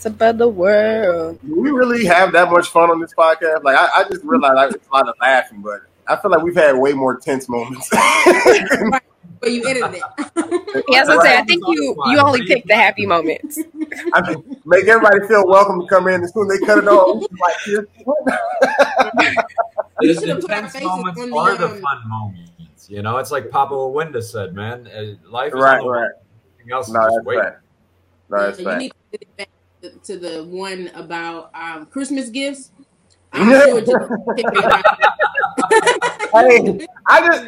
It's about the world. Do we really have that much fun on this podcast? Like, I, I just realized I, it's a lot of laughing, but I feel like we've had way more tense moments. But you edited it. Yes, I say I think you you only picked the happy moments. I mean, make everybody feel welcome to come in. As soon as they cut it off, it's like, yeah, what? You The, should have the put our tense moments the, are the fun moments. You know, it's like Papa Winda said, man. uh, Life is right, right. Everything else is just that's wait. fact. No, that's Yeah, you fact. need to get back to- to the one about um, Christmas gifts. I'm sure you pick it out. Hey, I just,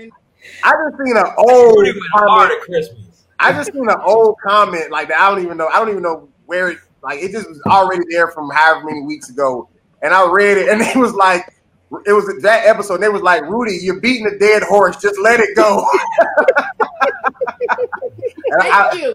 I just seen an old Rudy went hard comment. Christmas. I just seen an old comment like that. I don't even know. I don't even know where it. Like it just was already there from however many weeks ago, and I read it, and it was like, it was that episode. And it was like, Rudy, you're beating a dead horse. Just let it go. and I, Thank you.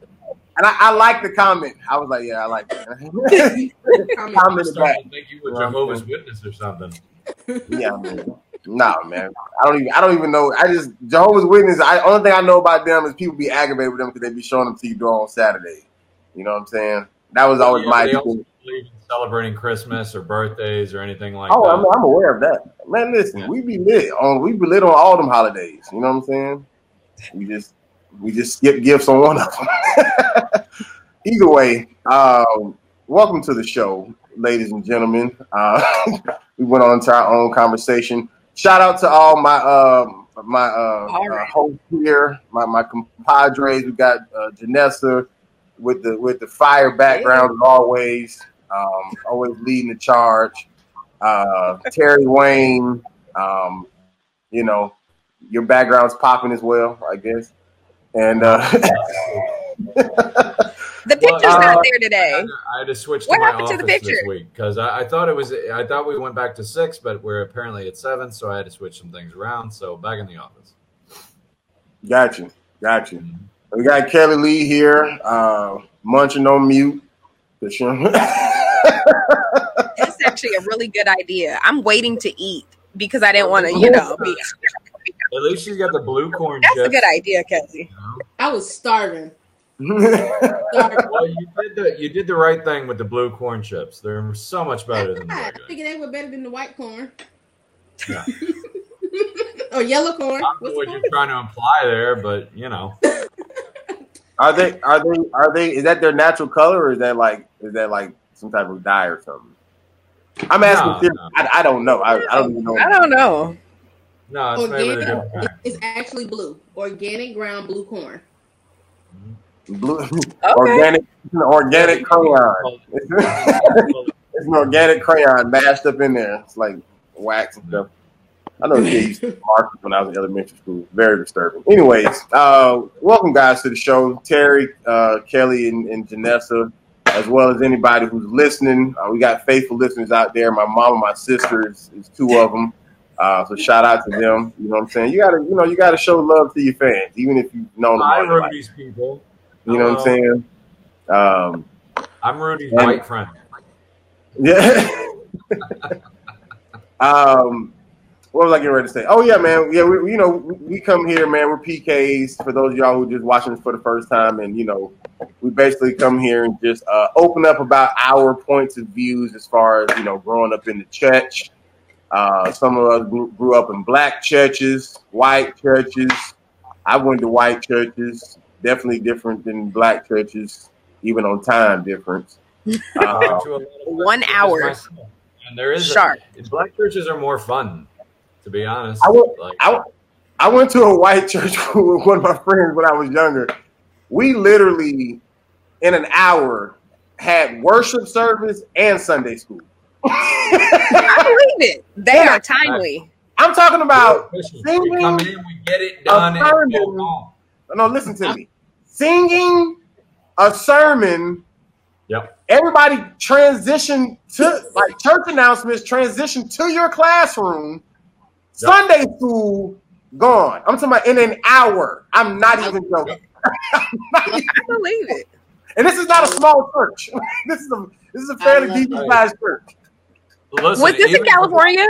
And I, I like the comment. I was like, yeah, I like that. Comment. I'm comment back. starting to think you were Yeah, Jehovah's saying. Witness or something. Yeah, man. Nah, man. I don't even. I don't even know. I just Jehovah's Witness. I only thing I know about them is people be aggravated with them because they be showing them to you do on Saturday. You know what I'm saying? That was always Yeah, my. they also believe in celebrating Christmas or birthdays or anything like Oh, that. Oh, I'm, I'm aware of that. Man, listen, we be lit on we be lit on all them holidays. You know what I'm saying? We just we just skip gifts on one of them. Either way, um, welcome to the show, ladies and gentlemen. Uh, we went on to our own conversation. Shout out to all my uh, my uh, uh, right. hosts here, my my compadres. We got uh, Janessa with the with the fire background as always, um, always leading the charge uh, Terry Wayne. Um, you know, your background's popping as well, I guess. And uh, The picture's uh, not there today. I had to switch to What my happened to office the picture? this week because I, I thought it was. I thought we went back to six, but we're apparently at seven, so I had to switch some things around. So back in the office. got you, got you. We got Kelly Lee here, uh, munching on mute. For. That's actually a really good idea. I'm waiting to eat because I didn't want to, you know, be. At least she's got the blue corn chips. That's chips. a good idea, Kelsey. I was starving. starving. Well, you did the you did the right thing with the blue corn chips. They're so much better than the I regular. figured they were better than the white corn Yeah. or yellow corn. I don't know What's what the you're corn? trying to imply there, but you know, are they? Are they? Are they? Is that their natural color, or is that like? Is that like some type of dye or something? I'm asking. No, serious. no. I, I don't know. I, I don't even know. I don't know. No, it's made with a Organic. kind. It's actually blue. Organic ground blue corn. Blue, Okay. organic, organic crayon. It's, it's an organic crayon mashed up in there. It's like wax and stuff. I know the kid used to mark when I was in elementary school. Very disturbing. Anyways, uh, welcome guys to the show. Terry, uh, Kelly, and, and Janessa, as well as anybody who's listening. Uh, we got faithful listeners out there. My mom and my sister is, is two of them. Uh, so shout out to them. You know what I'm saying? You gotta, you know, you gotta show love to your fans, even if you know them. All your life. People. You know what I'm saying? Um, I'm Rudy's And- white friend. yeah. um, what was I getting ready to say? Oh yeah, man. Yeah, we, you know, we, we come here, man. We're PKs. For those of y'all who just watching this for the first time, and you know, we basically come here and just uh, open up about our points of views as far as you know, growing up in the church. Uh, some of us grew, grew up in black churches, white churches. I went to white churches, definitely different than black churches, even on time difference. Uh, went to a lot of One hour. And there is Sharp. A, black churches are more fun, to be honest. I went- like, I, I went to a white church with one of my friends when I was younger. We literally, in an hour, had worship service and Sunday school. I believe it. They are timely. I'm talking about we singing come in, we get it done, and sermon. go home. no, listen to me. Singing a sermon. Yep. Everybody transition to like church announcements. Transition to your classroom. Yep. Sunday school gone. I'm talking about in an hour. I'm not even joking. I believe it. And this is not a small church. this is a this is a fairly decent sized church. Listen, Was this in California?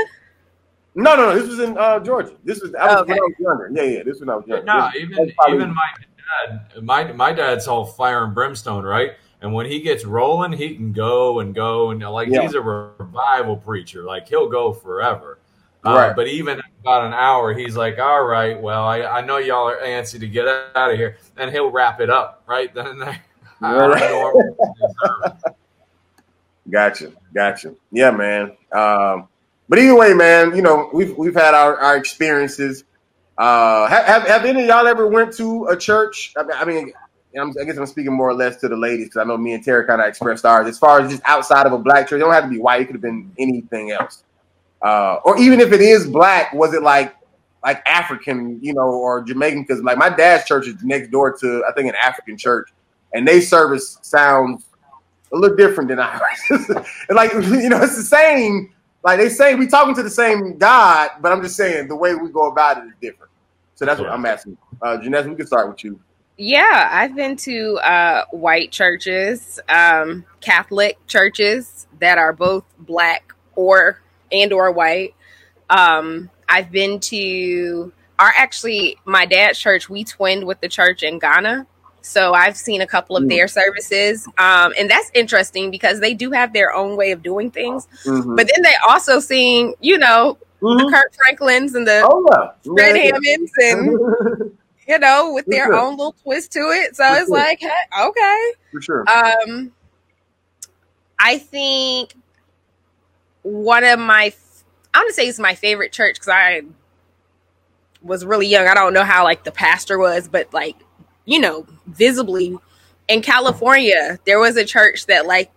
No, no, no. This was in uh, Georgia. This was I was Okay. when I was younger. Yeah, yeah. This was when I was younger. No, This- even that's even my dad, my my dad's all fire and brimstone, right? And when he gets rolling, he can go and go and like Yeah. he's a revival preacher. Like he'll go forever. Uh, Right. But even about an hour, he's like, "All right, well, I, I know y'all are antsy to get out of here," and he'll wrap it up right then and there. Right. Gotcha, gotcha. Yeah, man. Um, but either way, man, you know we've we've had our, our experiences. Uh, have, have any of y'all ever went to a church? I mean, I, mean, I guess I'm speaking more or less to the ladies because I know me and Tara kind of expressed ours. As far as just outside of a black church, it don't have to be white. It could have been anything else. Uh, or even if it is black, was it like like African, you know, or Jamaican? Because like my dad's church is next door to I think an African church, and they service sounds a little different than ours. Like you know, it's the same. Like they say, we talking to the same God, but I'm just saying the way we go about it is different. So that's what I'm asking. Uh, Janessa, we can start with you. Yeah, I've been to uh, white churches, um, Catholic churches that are both black or and or white. Um, I've been to our actually my dad's church. We twinned with the church in Ghana, so I've seen a couple of Mm. their services, um, and that's interesting because they do have their own way of doing things. Mhm. But then they also sing, you know, the Mhm. Kirk Franklins and the Oh yeah, Fred Yeah. Hammonds and you know, with For their sure. own little twist to it. So For it's sure. like, hey, okay. for sure. Um, I think one of my, I want to say it's my favorite church because I was really young. I don't know how like the pastor was, but like, you know, visibly in California, there was a church that like,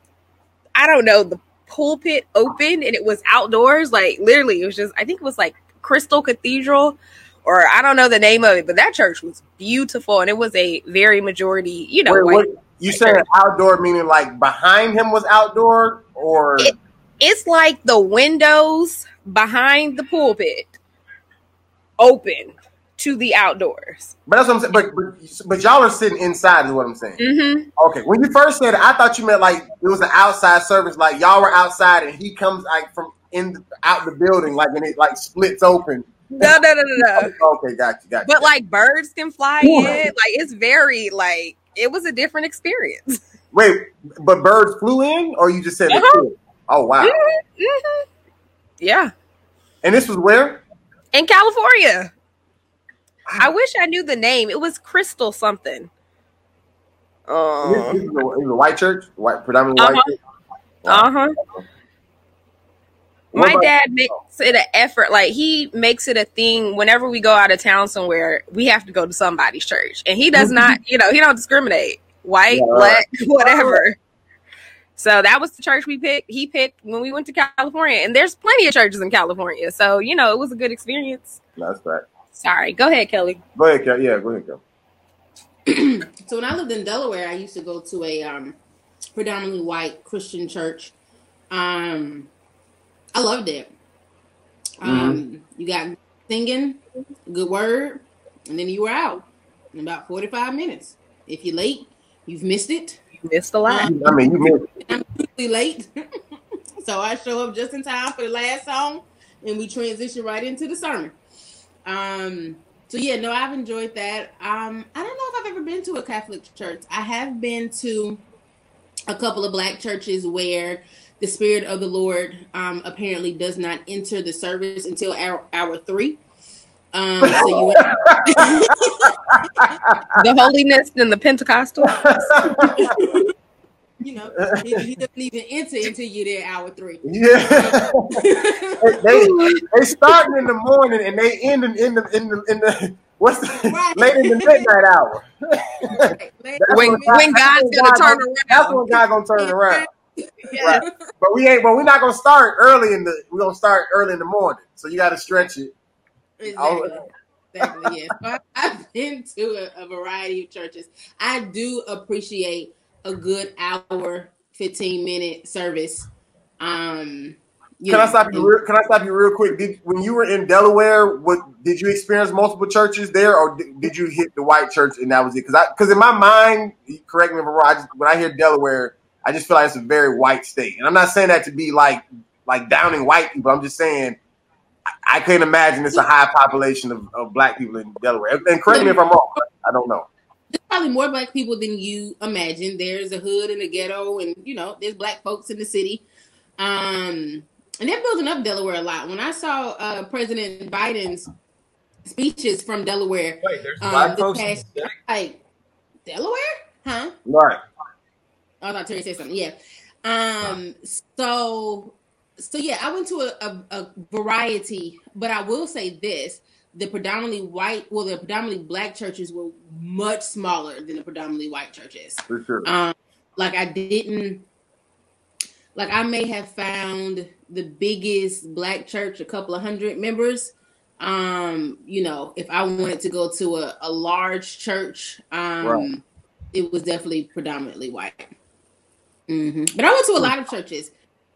I don't know, the pulpit opened and it was outdoors. Like literally, it was just, I think it was like Crystal Cathedral or I don't know the name of it, but that church was beautiful and it was a very majority, you know, Wait, white what, you said outdoor meaning like behind him was outdoor, or It- it's like the windows behind the pulpit open to the outdoors. but that's what I'm saying. But, but but y'all are sitting inside, is what I'm saying. Mm-hmm. Okay, when you first said it, I thought you meant like it was an outside service, like y'all were outside and he comes like from in the, out the building, like and it like splits open. No, no, no, no, no. Okay, got you, got you. But like birds can fly in. Like it's very like it was a different experience. Wait, but birds flew in, or you just said Uh-huh. flew? Oh wow! Mhm. Yeah, And this was where? in California. I wish I knew the name. It was Crystal something. Uh this was it was a white church, white predominantly white. Uh-huh. Church? huh. My about- dad makes it an effort like he makes it a thing whenever we go out of town somewhere we have to go to somebody's church and he does not you know he don't discriminate white Yeah, black whatever so that was the church we picked he picked when we went to california and there's plenty of churches in california so you know it was a good experience that's right. Sorry go ahead kelly Go ahead, Kel. Yeah, go ahead, Kel. So when I lived in Delaware, I used to go to a um, predominantly white Christian church. Um, I loved it. Um, You got singing, good word, and then you were out in about forty-five minutes. If you're late, you've missed it. you missed a lot I mean, you missed. it. I'm usually late, so I show up just in time for the last song, and we transition right into the sermon. Um, so yeah, no, I've enjoyed that. Um, I don't know if I've ever been to a Catholic church. I have been to a couple of black churches where the spirit of the Lord um, apparently does not enter the service until hour, hour three. Um, so you the holiness and the pentecostal you know he, he doesn't even enter until you're there hour three. Yeah. they they starting in the morning and they end in, in the in the in the what's the Right. late in the midnight hour. Right. when when God- when god's when gonna God turn gonna- That's around when God gonna turn around. yeah. Right. But we ain't. But we're not gonna start early in the. We're gonna start early in the morning. So you got to stretch it. Exactly. Exactly. Yes. So I- I've been to a, a variety of churches. I do appreciate a good hour, fifteen minute service. Um, Can I stop you? Real, can I stop you real quick? Did when you were in Delaware, what did you experience multiple churches there, or did, did you hit the white church and that was it? Because I because in my mind, correct me if I'm wrong. I just, when I hear Delaware, I just feel like it's a very white state, and I'm not saying that to be like like downing white people. I'm just saying I, I can't imagine it's a high population of, of black people in Delaware. And correct me if I'm wrong. I don't know. Probably more black people than you imagine. There's a hood and a ghetto, and you know, there's black folks in the city. Um, and they're building up Delaware a lot. When I saw uh, President Biden's speeches from Delaware, Wait, there's um, black this folks. in past- the city? like Delaware, huh? Right. Oh, I thought Terry said something. Yeah. Um. So, so yeah, I went to a, a, a variety, but I will say this: the predominantly white, well, the predominantly black churches were much smaller than the predominantly white churches. For sure. Um, like I didn't, like I may have found the biggest black church, a couple of hundred members. Um, you know, if I wanted to go to a, a large church, um, Right. it was definitely predominantly white. hmm But I went to a lot of churches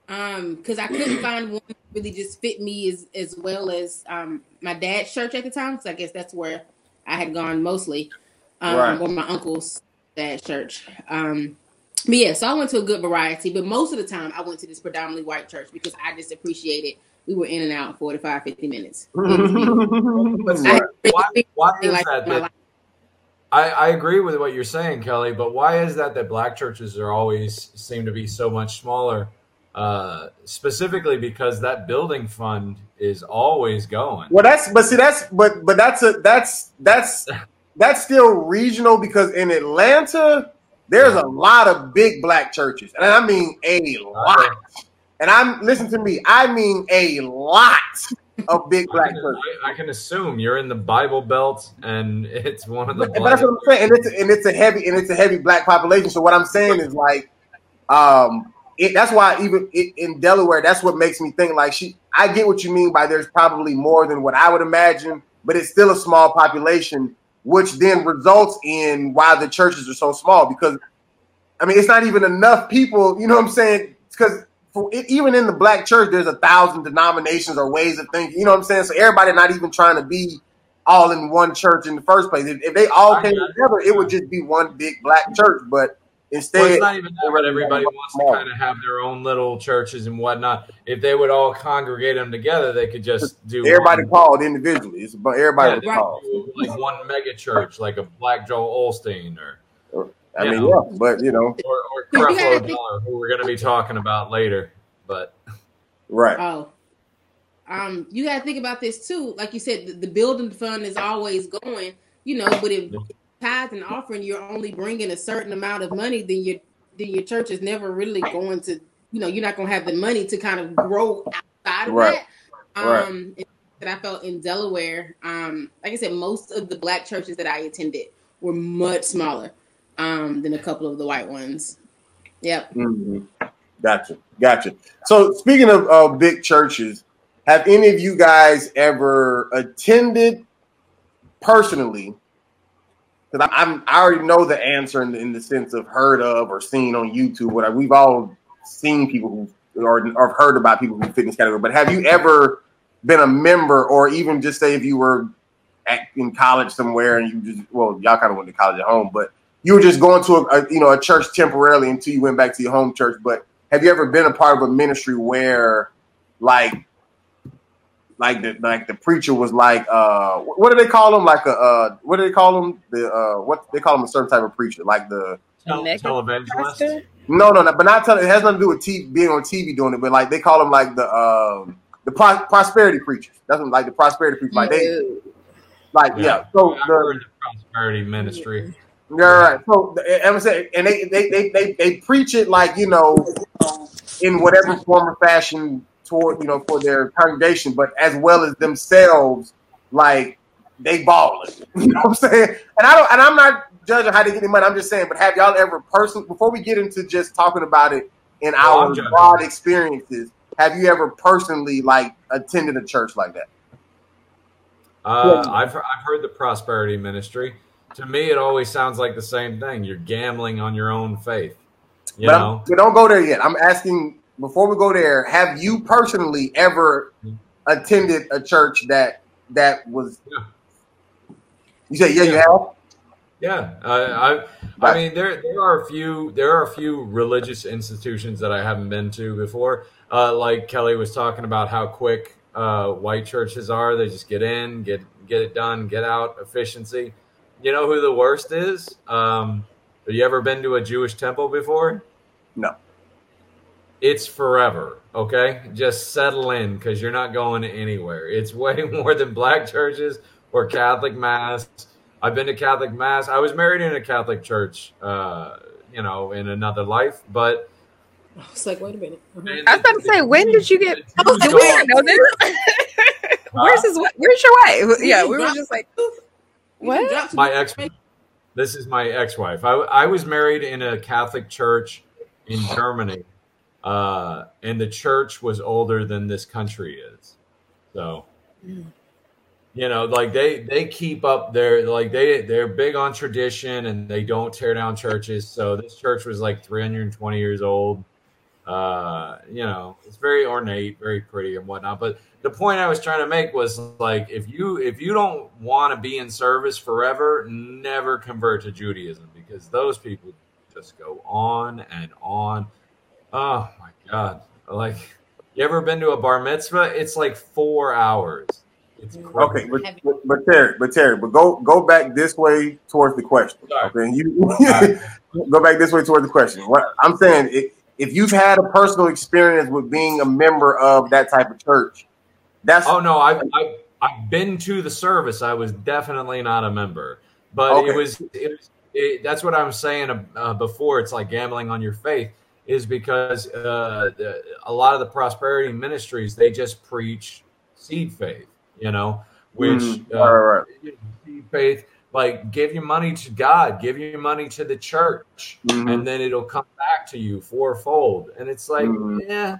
um because I couldn't find one that really just fit me as as well as um my dad's church at the time. Because I guess that's where I had gone mostly, um, Right. or my uncle's dad's church. Um, but yeah, so I went to a good variety. But most of the time, I went to this predominantly white church because I just appreciated we were in and out in 45, 50 minutes. Why, why is like that? that. I, I agree with what you're saying, Kelly, but why is that that black churches are always seem to be so much smaller? Uh, specifically because that building fund is always going. Well, that's but see that's but but that's a that's that's that's still regional because in Atlanta there's a lot of big black churches, and I mean a lot. And I'm listen to me, I mean a lot of big I black can, churches. I, I can assume you're in the Bible Belt, and it's one of the. But that's what I'm saying, and it's and it's a heavy and it's a heavy black population. So what I'm saying is like, um, it, that's why even it, in Delaware, that's what makes me think like she. I get what you mean by there's probably more than what I would imagine, but it's still a small population, which then results in why the churches are so small. Because I mean, it's not even enough people. You know what I'm saying? Because even in the black church, there's a thousand denominations or ways of thinking. You know what I'm saying? So everybody not even trying to be all in one church in the first place. If, if they all came together, it would just be one big black church. But Well, it's not even that, but everybody wants to kind of have their own little churches and whatnot. If they would all congregate them together, they could just do everybody one, called individually. It's about everybody Yeah, was called. like one mega church, like a Black Joel Osteen or I you mean, know. yeah, but you know, or, or You Creflo think- Dollar, who we're going to be talking about later. But right, Oh. Um, you gotta think about this too. Like you said, the, the building fund is always going, you know, but if tithes and offering you're only bringing a certain amount of money, then your then your church is never really going to, you know, you're not gonna have the money to kind of grow outside of Right. that. Right. Um that I felt in Delaware, um, like I said, most of the black churches that I attended were much smaller um than a couple of the white ones. Yep. hmm gotcha, gotcha. So speaking of uh, big churches, have any of you guys ever attended personally? Because I'm, I already know the answer in the, in the sense of heard of or seen on YouTube. Whatever we've all seen people who or, or heard about people who fitness category. But have you ever been a member, or even just say if you were at, in college somewhere and you just well, y'all kind of went to college at home, but you were just going to a, a you know a church temporarily until you went back to your home church. But have you ever been a part of a ministry where like like the like the preacher was like uh what do they call them like a uh what do they call them the uh what they call them a certain type of preacher like the tel- televangelist. No no no but not tell it has nothing to do with TV, being on TV doing it but like they call them like the um the pro- prosperity preachers that's what, like the prosperity preachers like they like yeah, so I've the, heard the prosperity ministry. Yeah, right. So I'm saying, and they, they they they they preach it like you know, in whatever form or fashion toward you know for their congregation, but as well as themselves, like they balling. You know what I'm saying? And I don't, and I'm not judging how they get their money. I'm just saying, but have y'all ever personally before we get into just talking about it in our broad experiences? Have you ever personally like attended a church like that? Uh, I've I've heard the prosperity ministry. To me, it always sounds like the same thing. You're gambling on your own faith. You but, know, but don't go there yet. I'm asking before we go there. Have you personally ever attended a church that that was? Yeah. You say yeah, you Yeah. have. Yeah, uh, I, I mean, there there are a few there are a few religious institutions that I haven't been to before. Uh, like Kelly was talking about how quick uh, white churches are; they just get in, get get it done, get out, efficiency. you know who the worst is? Um, have you ever been to a Jewish temple before? No. It's forever. Okay, just settle in because you're not going anywhere. It's way more than black churches or Catholic mass. I've been to Catholic mass. I was married in a Catholic church, uh, you know, in another life, but. I was like, wait a minute. Uh-huh. I was about to say, when did you get? Oh, do we not know this? Where's his? Where's your wife? Yeah, we were just like, what? My ex. This is my ex-wife. I, I was married in a Catholic church in Germany, uh, and the church was older than this country is. So, you know, like they they keep up their like they they're big on tradition and they don't tear down churches. So this church was like 320 years old. Uh, you know, it's very ornate, very pretty and whatnot. But the point I was trying to make was like if you if you don't want to be in service forever, never convert to Judaism because those people just go on and on. Oh my god! Like, you ever been to a bar mitzvah? It's like four hours. It's crazy. Okay, but, but, but Terry, but Terry, but go go back this way towards the question. Sorry. Okay, and you go back this way towards the question. What I'm saying, if, if you've had a personal experience with being a member of that type of church, that's Oh no, I've, I've I've been to the service. I was definitely not a member, but Okay. it was it, was- it, that's what I was saying uh, before. It's like gambling on your faith, is because uh, the, a lot of the prosperity ministries they just preach seed faith, you know, which Mm, uh, right, right, seed faith like give your money to God, give your money to the church, Mhm. and then it'll come back to you fourfold. And it's like, Mhm. yeah,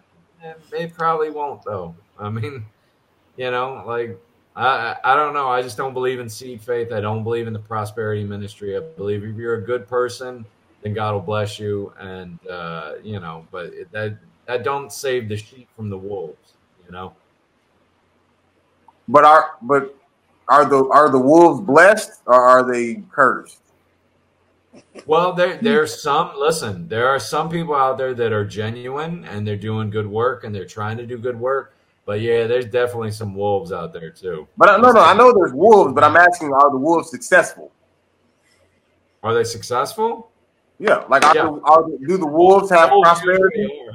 it probably won't though. I mean, you know, like I I don't know. I just don't believe in seed faith. I don't believe in the prosperity ministry. I believe if you're a good person, then God will bless you. And uh, you know, but it, that that don't save the sheep from the wolves. You know. But are but are the are the wolves blessed or are they cursed? Well, there there's some. Listen, there are some people out there that are genuine and they're doing good work and they're trying to do good work. But yeah, there's definitely some wolves out there too. But I, no, no, I know there's wolves, but I'm asking, are the wolves successful? Are they successful? Yeah, like are Yeah. The, do the wolves have Wolves prosperity? usually are.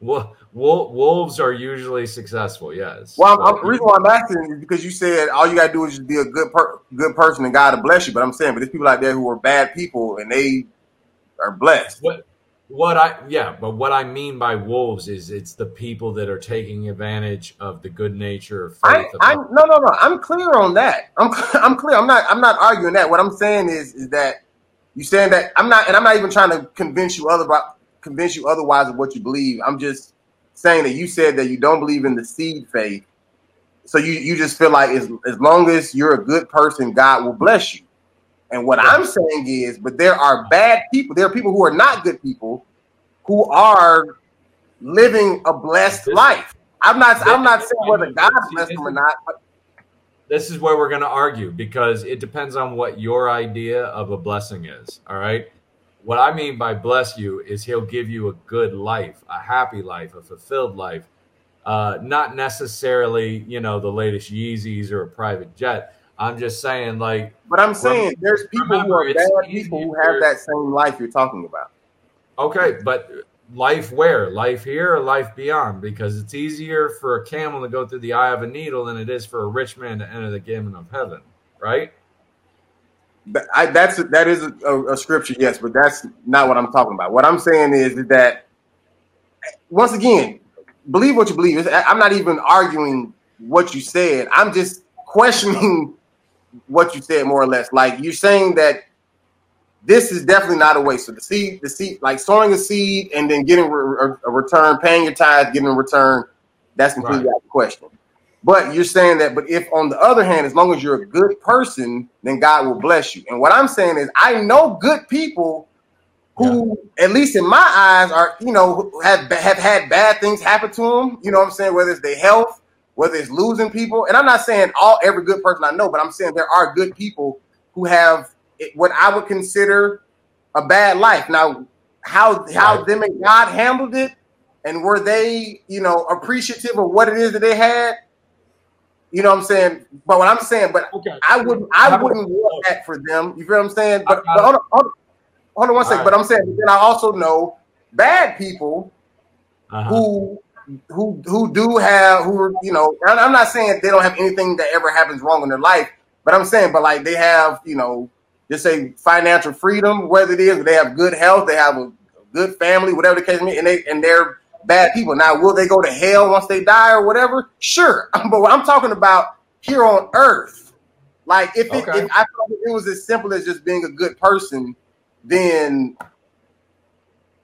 Wo- wo- Wolves are usually successful. Yes. Well, I'm, the reason why I'm asking is because you said all you gotta do is just be a good per, good person and God will bless you. But I'm saying, but there's people out there who are bad people and they are blessed. What what I yeah, but what I mean by wolves is it's the people that are taking advantage of the good nature of I, faith. of I, no, no, no. I'm clear on that. I'm, I'm clear. I'm not, I'm not arguing that. What I'm saying is, is that you saying that I'm not, and I'm not even trying to convince you other, convince you otherwise of what you believe. I'm just saying that you said that you don't believe in the seed faith, so you, you just feel like as, as long as you're a good person, God will bless you. And what I'm saying is, but there are bad people. There are people who are not good people who are living a blessed life. I'm not. I'm not saying whether God blessed them or not. But this is where we're going to argue because it depends on what your idea of a blessing is. All right. What I mean by bless you is he'll give you a good life, a happy life, a fulfilled life. Uh, not necessarily, you know, the latest Yeezys or a private jet. I'm just saying, like, But I'm saying there's people who are bad people who have that same life you're talking about. okay, but life where? Life here or life beyond? Because it's easier for a camel to go through the eye of a needle than it is for a rich man to enter the kingdom of heaven, right? I, that's that is a, a, scripture, yes, but that's not what I'm talking about. What I'm saying is that once again, believe what you believe. I'm not even arguing what you said. I'm just questioning what you said more or less. Like you're saying that this is definitely not a waste. So the seed, the seed, like sowing a seed and then getting re- a return, paying your tithes, getting a return, that's completely Right. out of the question. But you're saying that, but if on the other hand, as long as you're a good person, then God will bless you. And what I'm saying is, I know good people who, at least in my eyes, are you know have have had bad things happen to them. You know what I'm saying? Whether it's their health, whether it's losing people, and I'm not saying all every good person I know, but I'm saying there are good people who have it- what I would consider a bad life. Now, how how Right. them and God handled it, and were they you know appreciative of what it is that they had? You know what I'm saying? But what I'm saying, but Okay. I wouldn't I wouldn't want that for them. You feel what I'm saying? But, but hold, on, hold, on, hold on one second. All But I'm saying then I also know bad people Uh-huh. who who who do have who you know I'm not saying they don't have anything that ever happens wrong in their life, but I'm saying but like they have, you know, just say financial freedom, whether it is they have good health, they have a good family, whatever the case may be, and they and they're bad people. Now, will they go to hell once they die or whatever? Sure. But what I'm talking about here on earth, like if it, Okay. if I thought it was as simple as just being a good person, then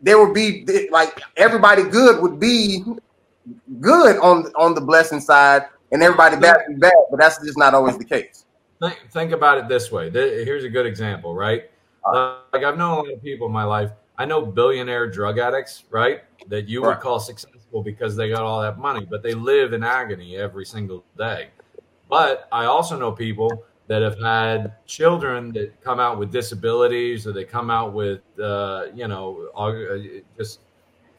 there would be like everybody good would be good on on the blessing side, and everybody bad would be bad. But that's just not always the case. Think, think about it this way. Here's a good example, right? Like I've known a lot of people in my life. I know billionaire drug addicts, right? That you would call successful because they got all that money, but they live in agony every single day. But I also know people that have had children that come out with disabilities or they come out with, uh, you know, uh, just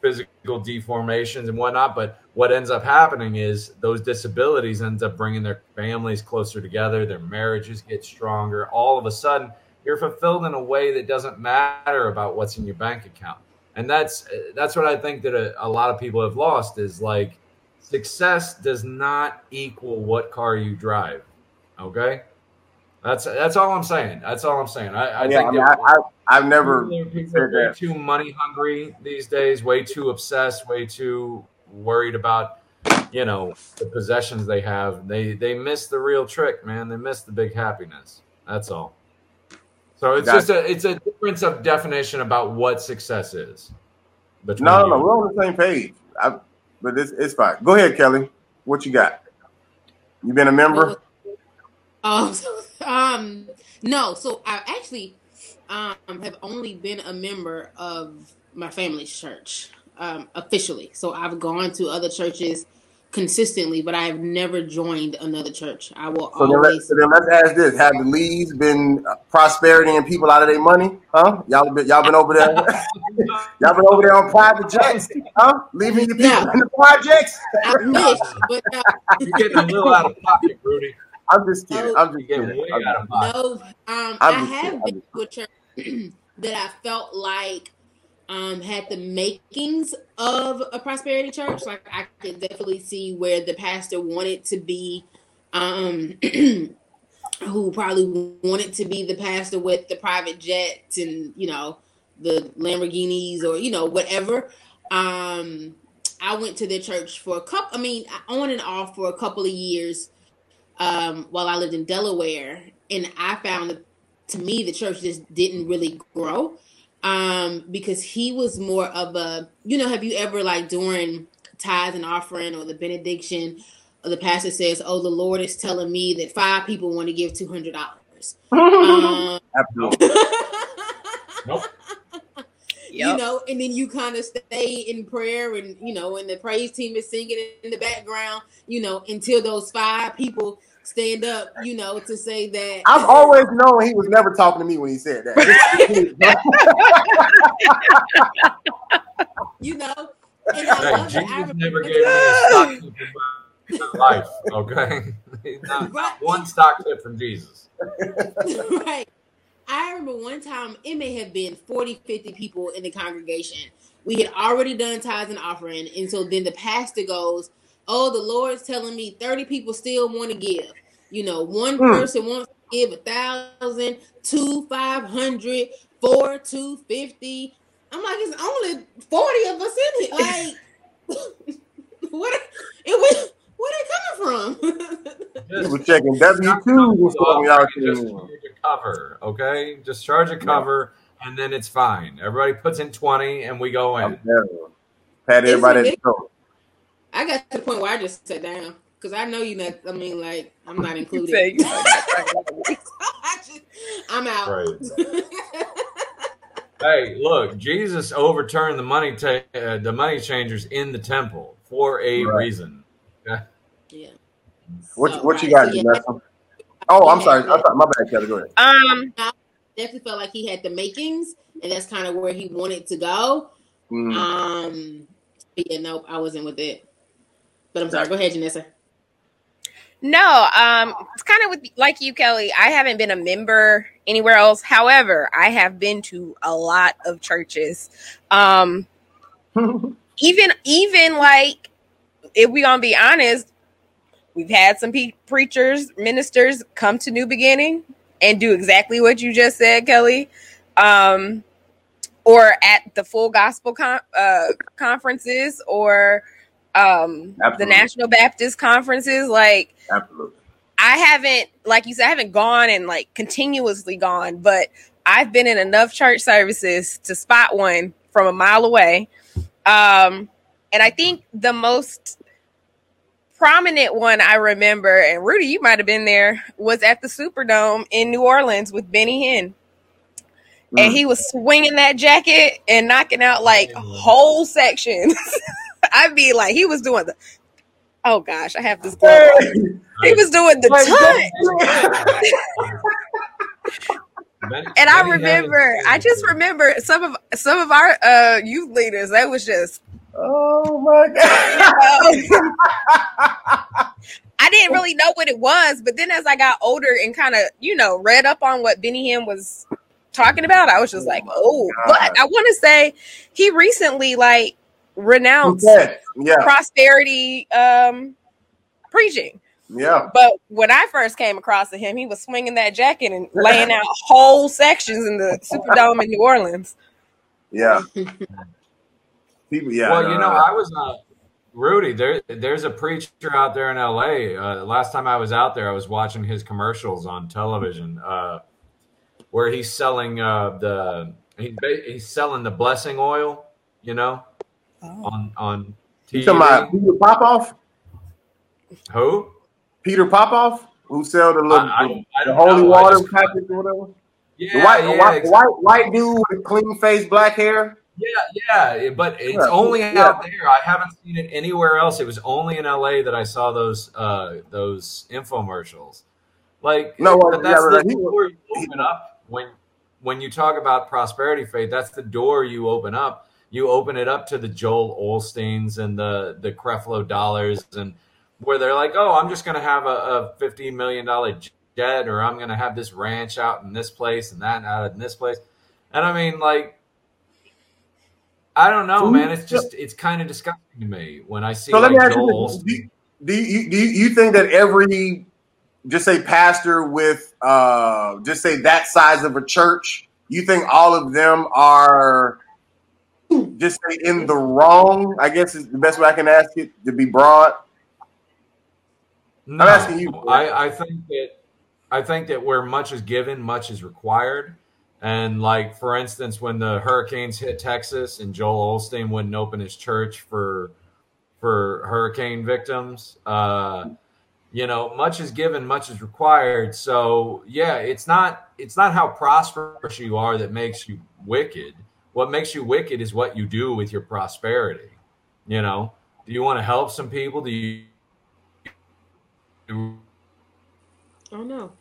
physical deformations and whatnot. But what ends up happening is those disabilities ends up bringing their families closer together. Their marriages get stronger. All of a sudden, you're fulfilled in a way that doesn't matter about what's in your bank account. And that's that's what I think that a, a lot of people have lost is like success does not equal what car you drive. Okay, that's that's all I'm saying. That's all I'm saying. I, I yeah, think I mean, that- I, I, I've never People are way too money hungry these days, way too obsessed, way too worried about, you know, the possessions they have. They they miss the real trick, man. They miss the big happiness. That's all. So it's Gotcha. just a it's a difference of definition about what success is. between No, no, no, you. we're on the same page. I, but it's it's fine. Go ahead, Kelly. What you got? You been a member? Oh, so, um, no. So I actually um have only been a member of my family's church um officially. So I've gone to other churches consistently, but I've never joined another church. I will So then, let, always. so then let's ask this: Have the leads been uh, prosperity and people out of their money? Huh? Y'all been y'all been over there? y'all been over there on private jets? Huh? Leaving your people No. in the projects? I wish, but no, You're getting a little out of pocket, Rudy. I'm just kidding. I'm just kidding. getting I'm out of no. Um, I'm I have kidding. been to a church that I felt like um had the makings of a prosperity church. Like I could definitely see where the pastor wanted to be, um, who probably wanted to be the pastor with the private jets and you know the Lamborghinis or you know whatever. Um, I went to the church for a couple. I mean, on and off for a couple of years um, while I lived in Delaware, and I found that to me the church just didn't really grow um, because he was more of a you know have you ever like during tithes and offering or the benediction or the pastor says oh the Lord is telling me that five people want to give two hundred dollars. Um, Absolutely. Nope. you know, and then you kind of stay in prayer and you know, and the praise team is singing in the background, you know, until those five people stand up, you know, to say that I've always known he was never talking to me when he said that. you know, and I love it. I Jesus never gave me a stock tip in my life. Okay, not, not one stock tip from Jesus. right. I remember one time it may have been 40, 50 people in the congregation. We had already done tithes and offering, and so then the pastor goes, "Oh, the Lord's telling me thirty people still want to give. You know, one Hmm. person wants to give a thousand, two five hundred, four two fifty. I'm like, it's only forty of us in it. Like, what? It was where they coming from? He was checking W two and stuff when y'all came just in. charge a cover, okay? Just charge a cover, and then it's fine. Everybody puts in twenty, and we go I'm in. telling. Pat everybody at the ridiculous. door. I got to the point where I just sat down because I know you not. I mean, like I'm not included. say I just, I'm out. Right. Hey, look, Jesus overturned the money ta- uh, the money changers in the temple for a Right. reason. yeah. What So, what you got, so, yeah, Janessa? Oh, I'm sorry. I'm sorry. My bad, Kelly. Go ahead. um definitely felt like he had the makings, and that's kind of where he wanted to go. Mm. Um, but yeah, nope, I wasn't with it. But I'm sorry. Go ahead, Janessa. No, um, it's kind of with like you, Kelly. I haven't been a member anywhere else. However, I have been to a lot of churches. Um, even even like if we gonna be honest, we've had some pe- preachers, ministers come to New Beginning and do exactly what you just said, Kelly. Um, or at the full gospel con- uh, conferences or um, the National Baptist conferences. Like, Absolutely. I haven't, like you said, I haven't gone and like continuously gone, but I've been in enough church services to spot one from a mile away. Um, and I think the most prominent one I remember, and Rudy, you might have been there, was at the Superdome in New Orleans with Benny Hinn. And Mm. he was swinging that jacket and knocking out like whole sections. I'd be like, he was doing the, oh gosh, I have this glove. He was doing the touch. And I remember, I just remember some of some of our uh, youth leaders. That was just, Oh my god. I didn't really know what it was, but then as I got older and kind of, you know, read up on what Benny Hinn was talking about, I was just like, oh. But I want to say he recently like renounced Yes. Yeah. prosperity um, preaching. Yeah. But when I first came across him, he was swinging that jacket and laying out whole sections in the Superdome in New Orleans. Yeah. People. Yeah. well, no, you know, no. I was uh, Rudy. There, there's a preacher out there in L.A. Uh, last time I was out there, I was watching his commercials on television, uh, where he's selling uh, the he's, he's selling the blessing oil. You know, on on You TV. talking about Peter Popoff? Who? Peter Popoff, who sell the little I- I- the, I the holy know. Water just- packets or whatever. Yeah, the white, the white, ex- white, white dude with clean face, black hair. Yeah, yeah. But it's Yeah, only yeah. out there. I haven't seen it anywhere else. It was only in L.A. that I saw those uh, those infomercials. Like, No, but well, that's yeah, the right. Door you open up when when you talk about prosperity faith. That's the door you open up. You open it up to the Joel Osteens and the the Creflo Dollars, and where they're like, "Oh, I'm just going to have a, a fifteen million dollar jet, or I'm going to have this ranch out in this place and that out in this place." And I mean, like, I don't know, So man. It's just it's kind of disgusting to me when I see So let like me ask you: this. Do, you do you, you think that every just say pastor with uh just say that size of a church, you think all of them are just say in the wrong? I guess is the best way I can ask it to be broad. No, I'm asking you. I, I think that I think that where much is given, much is required. And like for instance, when the hurricanes hit Texas and Joel Osteen wouldn't open his church for for hurricane victims, uh, you know, much is given, much is required. So yeah, it's not it's not how prosperous you are that makes you wicked. What makes you wicked is what you do with your prosperity. You know, do you want to help some people? Do you Oh no.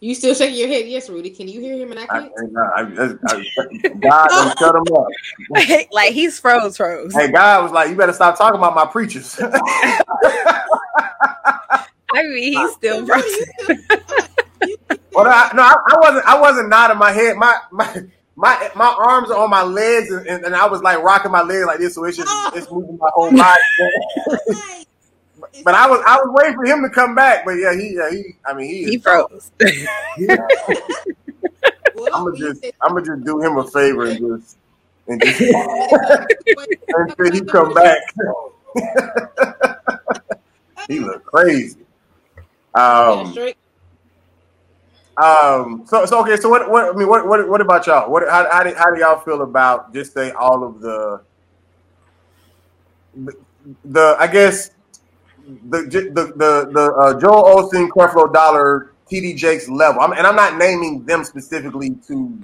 You still shaking your head? Yes, Rudy. Can you hear him? And I I, can't. I, I, I, God done shut him up. like he's froze, froze. Hey, God was like, "You better stop talking about my preachers." I mean, he's still frozen. Well, I, no, I, I wasn't. I wasn't nodding my head. My my my my arms are on my legs, and, and, and I was like rocking my legs like this, so it's just it's moving my whole body. But I was I was waiting for him to come back. But yeah, he yeah he. I mean he. he Is, froze. I'm gonna just I'm gonna just do him a favor and just and just until he come back. he look crazy. Um. Um. So, so okay. So, what? What? I mean, what? What? What about y'all? What? How? How do, how do y'all feel about just say all of the, the, the I guess, the the the the uh, Joel Osteen, Creflo Dollar, TD Jakes level. I'm, and I'm not naming them specifically to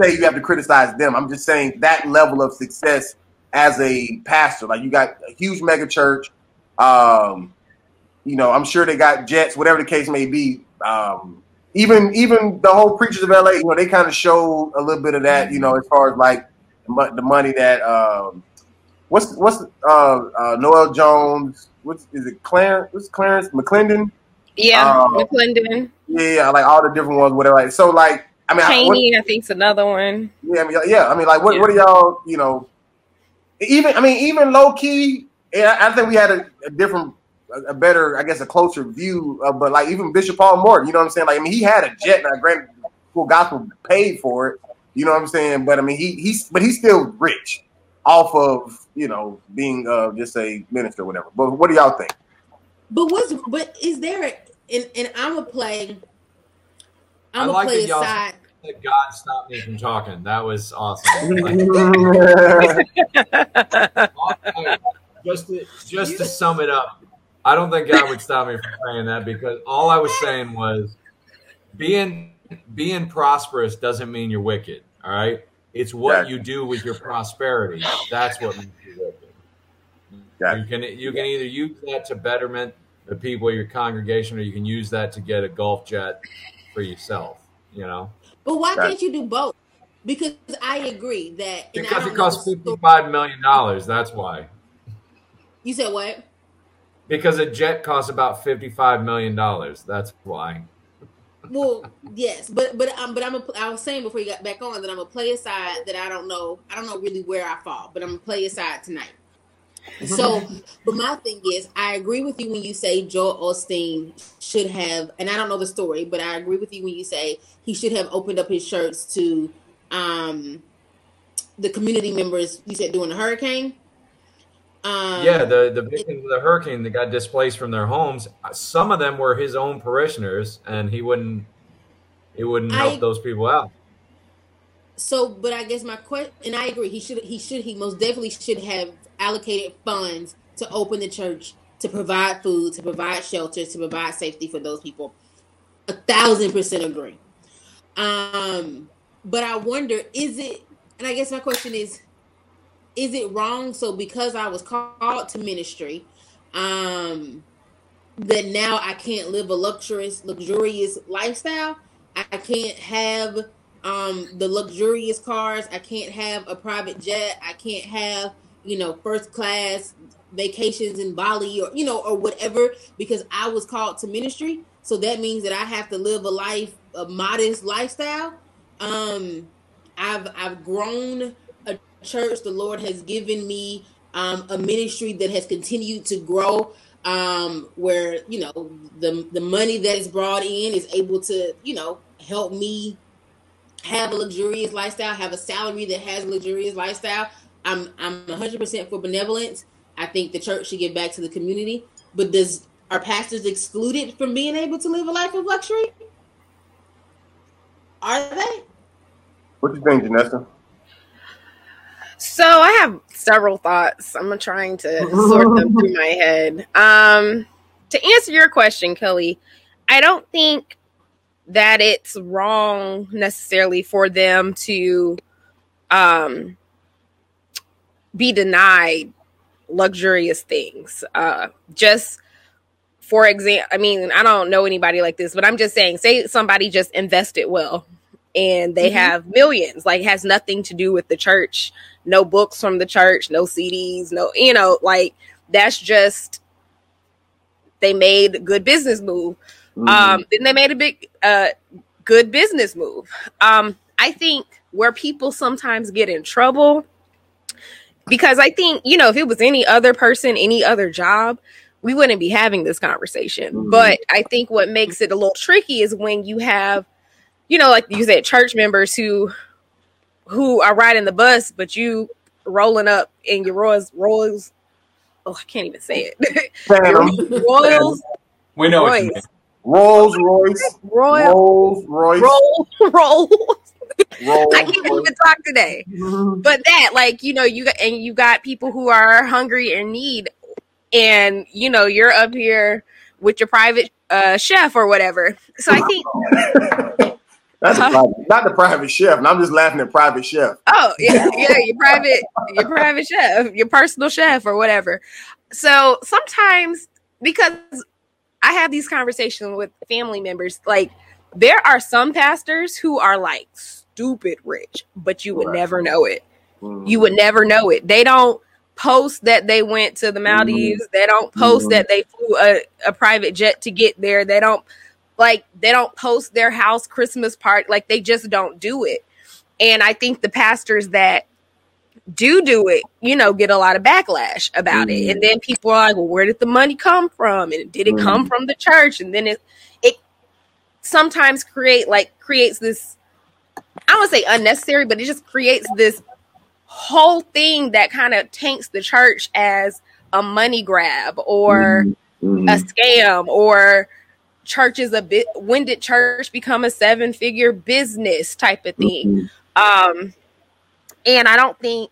say you have to criticize them. I'm just saying that level of success as a pastor. Like you got a huge mega church. Um, you know, I'm sure they got jets, whatever the case may be. Um, even even the whole preachers of LA, you know, they kind of show a little bit of that, you know, as far as like the the money that um, what's what's uh, uh, Noel Jones, what's is it Clarence? What's Clarence McClendon? Yeah, Um, McClendon. Yeah, like all the different ones, whatever. Like, so, like, I mean, I, what, Cheney, I think's another one. yeah, I mean, yeah, I mean, like, what, Yeah. what are y'all, you know, even, I mean, even low key, yeah, I think we had a, a different, a, a better, I guess, a closer view of, but like even Bishop Paul Morton, you know what I'm saying? Like, I mean, he had a jet, and I granted, full gospel paid for it, you know what I'm saying? But I mean, he he's, but he's still rich off of, you know, being uh, just a minister or whatever. But what do y'all think? But what's but is there a, and and I'm gonna play. I I'm gonna like play that y'all- aside. Let God stop me from talking. That was awesome. Like, just to, just to sum it up, I don't think God would stop me from saying that because all I was saying was being being prosperous doesn't mean you're wicked. All right, it's what Gotcha. you do with your prosperity. That's what makes you wicked. Gotcha. You can you can either use that to betterment the people of your congregation, or you can use that to get a golf jet for yourself. You know, But why Gotcha. can't you do both? Because I agree that because it costs know the fifty story- five million dollars. That's why. You said what? Because a jet costs about fifty-five million dollars. That's why. Well, yes, but but um, but I'm a, I was saying before you got back on that I'm gonna play aside that I don't know I don't know really where I fall, but I'm gonna play aside tonight. So, but my thing is, I agree with you when you say Joel Osteen should have, and I don't know the story, but I agree with you when you say he should have opened up his shirts to um the community members. You said during the hurricane. Um, yeah, the the victims of the hurricane that got displaced from their homes. Some of them were his own parishioners, and he wouldn't. He wouldn't help I- those people out. So, but I guess my question, and I agree, he should, he should, he most definitely should have allocated funds to open the church, to provide food, to provide shelter, to provide safety for those people. A thousand percent agree. Um, but I wonder, is it? And I guess my question is, is it wrong? So because I was called to ministry, um, that now I can't live a luxurious, luxurious lifestyle. I can't have um the luxurious cars i can't have a private jet i can't have you know first class vacations in bali or you know or whatever because i was called to ministry so that means that i have to live a life a modest lifestyle um i've i've grown church the lord has given me um a ministry that has continued to grow um where you know the the money that is brought in is able to you know help me have a luxurious lifestyle, have a salary that has luxurious lifestyle. I'm I'm 100% for benevolence. I think the church should give back to the community. But does are pastors excluded from being able to live a life of luxury? Are they? What do you think, Janessa? So I have several thoughts. I'm trying to sort them through my head. Um, to answer your question, Kelly, I don't think that it's wrong necessarily for them to um, be denied luxurious things. Uh, just for example, I mean, I don't know anybody like this, but I'm just saying, say somebody just invested well and they Mhm. have millions, like has nothing to do with the church, no books from the church, no CDs, no, you know, like that's just they made a good business move. Mm-hmm. Um, then they made a big, uh, good business move. Um, I think where people sometimes get in trouble because I think you know if it was any other person, any other job, we wouldn't be having this conversation. Mhm. But I think what makes it a little tricky is when you have, you know, like you said, church members who who are riding the bus, but you rolling up in your Rolls Rolls. Oh, I can't even say it. Phantom, Royals, We know what you Royce. mean. Rolls Royce, Royal, Rolls Royce, roll, roll. Rolls I can't Royce. even talk today. but that like you know you got and you got people who are hungry and need and you know you're up here with your private uh chef or whatever so i think That's a private, not the private chef. And I'm just laughing at private chef. oh yeah yeah your private your private chef your personal chef or whatever so sometimes because i have these conversations with family members like there are some pastors who are like stupid rich but you would Right. never know it Mm. you would never know it. They don't post that they went to the Maldives. They don't post Mhm. that they flew a, a private jet to get there. They don't like they don't post their house Christmas party. Like they just don't do it. And I think the pastors that do do it, you know, get a lot of backlash about it. Mhm. And then people are like, well, where did the money come from? And did it come Mhm. from the church? And then it it sometimes create like creates this I don't say unnecessary, but it just creates this whole thing that kind of taints the church as a money grab or Mhm. a scam or church is a bit when did church become a seven figure business type of thing Mhm. um and i don't think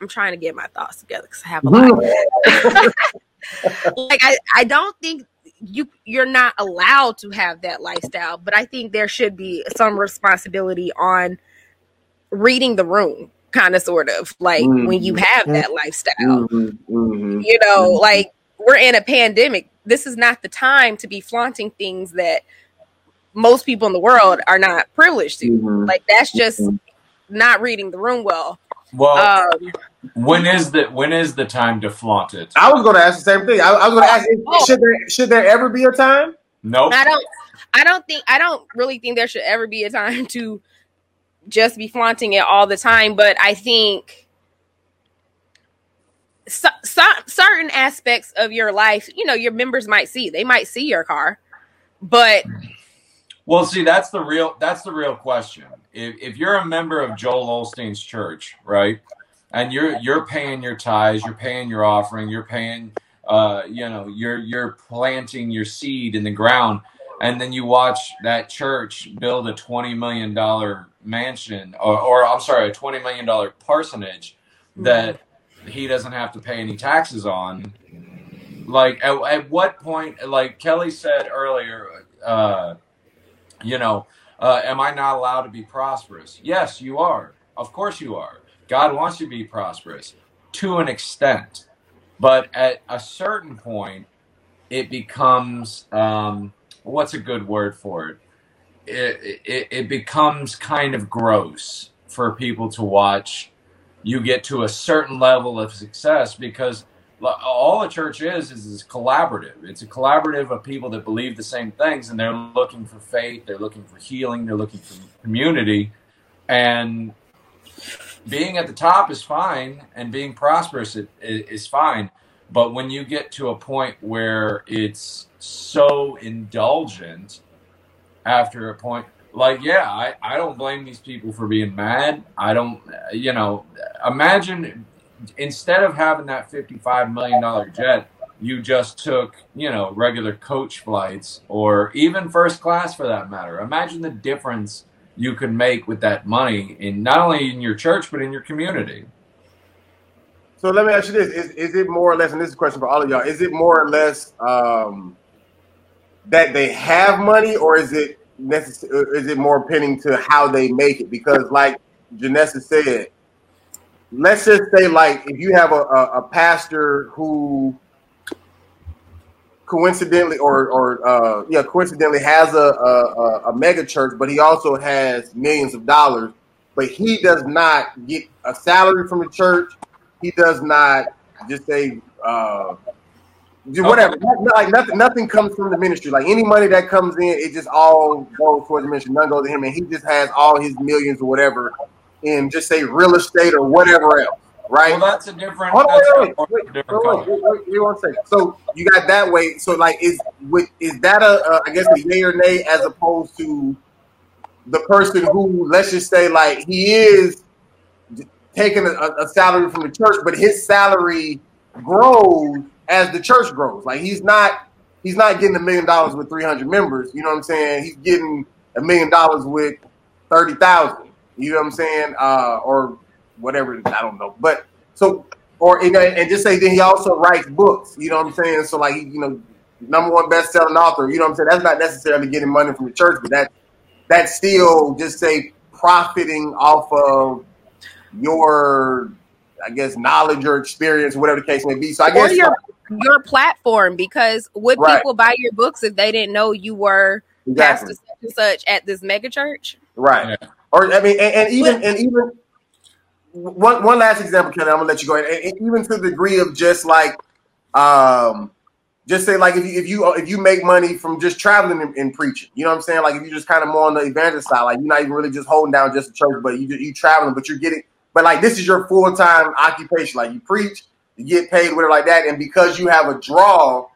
i'm trying to get my thoughts together because i have a lot like I, I don't think you you're not allowed to have that lifestyle but i think there should be some responsibility on reading the room kind of sort of like when you have that lifestyle Mhm. Mhm. you know Mhm. like we're in a pandemic this is not the time to be flaunting things that most people in the world are not privileged to Mhm. like that's just not reading the room well Well, um when is the when is the time to flaunt it? I was going to ask the same thing. I, I was going to ask, Oh. should there should there ever be a time? Nope. i don't i don't think i don't really think there should ever be a time to just be flaunting it all the time but i think so, so, certain aspects of your life you know your members might see they might see your car but Well, see, that's the real that's the real question. If if you're a member of Joel Osteen's church, right, and you're you're paying your tithes, you're paying your offering, you're paying, uh, you know, you're you're planting your seed in the ground, and then you watch that church build a twenty million dollar mansion, or, or I'm sorry, a twenty million dollar parsonage that he doesn't have to pay any taxes on. Like, at, at what point, like Kelly said earlier, uh, you know, uh, am I not allowed to be prosperous? Yes, you are. Of course you are. God wants you to be prosperous to an extent. But at a certain point, it becomes um, what's a good word for it? It, it? it becomes kind of gross for people to watch you get to a certain level of success because all a church is is is collaborative. It's a collaborative of people that believe the same things, and they're looking for faith, they're looking for healing, they're looking for community, and being at the top is fine, and being prosperous is fine. But when you get to a point where it's so indulgent, after a point, like yeah, I, I don't blame these people for being mad. I don't, you know, imagine instead of having that $55 million jet, you just took, you know, regular coach flights or even first class for that matter. Imagine the difference you could make with that money in not only in your church, but in your community. So let me ask you this: Is is it more or less? And this is a question for all of y'all: Is it more or less um, that they have money, or is it necess- Is it more pinning to how they make it? Because, like Janessa said, let's just say, like, if you have a, a, a pastor who coincidentally or or uh, yeah coincidentally has a, a a mega church, but he also has millions of dollars, but he does not get a salary from the church. He does not just say uh, whatever. Not- Like nothing, nothing comes from the ministry. Like any money that comes in, it just all goes towards the ministry. None goes to him, and he just has all his millions or whatever in just say real estate or whatever else, right? Well, that's a different. Hold on, wait, wait, wait, wait, one second. So you got that way. So like, is with is that a, a I guess a yay or nay as opposed to the person who let's just say like he is taking a, a salary from the church, but his salary grows as the church grows. Like he's not he's not getting a million dollars with three hundred members. You know what I'm saying? He's getting a million dollars with thirty thousand. You know what I'm saying? Uh, or whatever. I don't know. But so or and just say then he also writes books. You know what I'm saying? So like you know, number one best selling author. You know what I'm saying? That's not necessarily getting money from the church, but that that's still just say profiting off of your I guess knowledge or experience, whatever the case may be. So I or guess your your platform because would Right. people buy your books if they didn't know you were exactly. pastor such and such at this mega church? Right. Yeah. Or I mean, and, and even and even one one last example, Kelly. I'm gonna let you go. And, and even to the degree of just like, um, just say like if you if you if you make money from just traveling and, and preaching, you know what I'm saying? Like if you're just kind of more on the evangelist side, like you're not even really just holding down just a church, but you you traveling, but you're getting, but like this is your full time occupation. Like you preach, you get paid, whatever like that, and because you have a draw,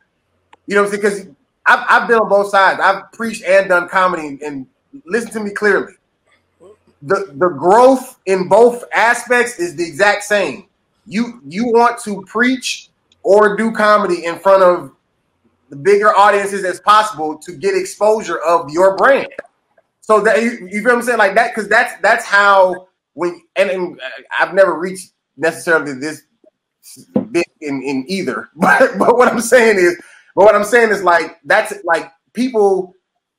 you know I'm saying? Because I've I've been on both sides. I've preached and done comedy, and, and listen to me clearly. The the growth in both aspects is the exact same. You you want to preach or do comedy in front of the bigger audiences as possible to get exposure of your brand. So that you, you feel what I'm saying, like that, because that's that's how when and, and uh, I've never reached necessarily this big in, in either, but but what I'm saying is, but what I'm saying is like that's like people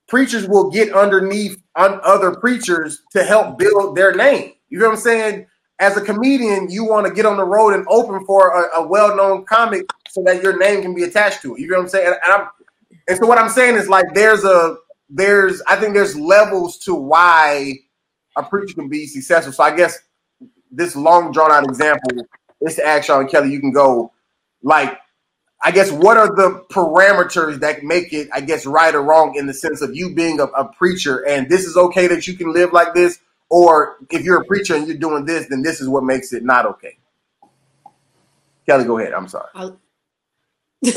preachers will get underneath on other preachers to help build their name. You know what I'm saying? As a comedian, you want to get on the road and open for a, a well-known comic so that your name can be attached to it. You know what I'm saying? And, I'm, and so what I'm saying is like there's a there's I think there's levels to why a preacher can be successful. So I guess this long drawn out example is to ask Sean Kelly. You can go like I guess what are the parameters that make it I guess right or wrong in the sense of you being a, a preacher and this is okay that you can live like this, or if you're a preacher and you're doing this, then this is what makes it not okay. Kelly, go ahead. I'm sorry. I,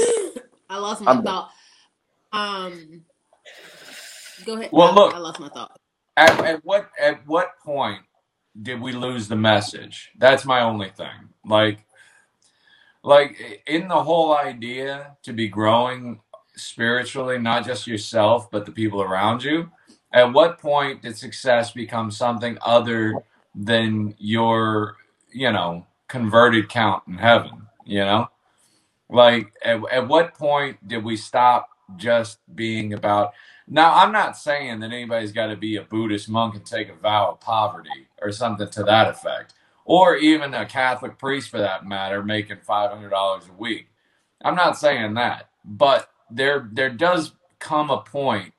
I lost my I'm done. thought. Um, go ahead. Well, I, look. I lost my thought. At, at what at what point did we lose the message? That's my only thing. Like, like in the whole idea to be growing spiritually, not just yourself but the people around you. At what point did success become something other than your, you know, converted count in heaven? You know, like at, at what point did we stop just being about? Now, I'm not saying that anybody's got to be a Buddhist monk and take a vow of poverty or something to that effect, or even a Catholic priest for that matter, making $500 a week. I'm not saying that, but there there does come a point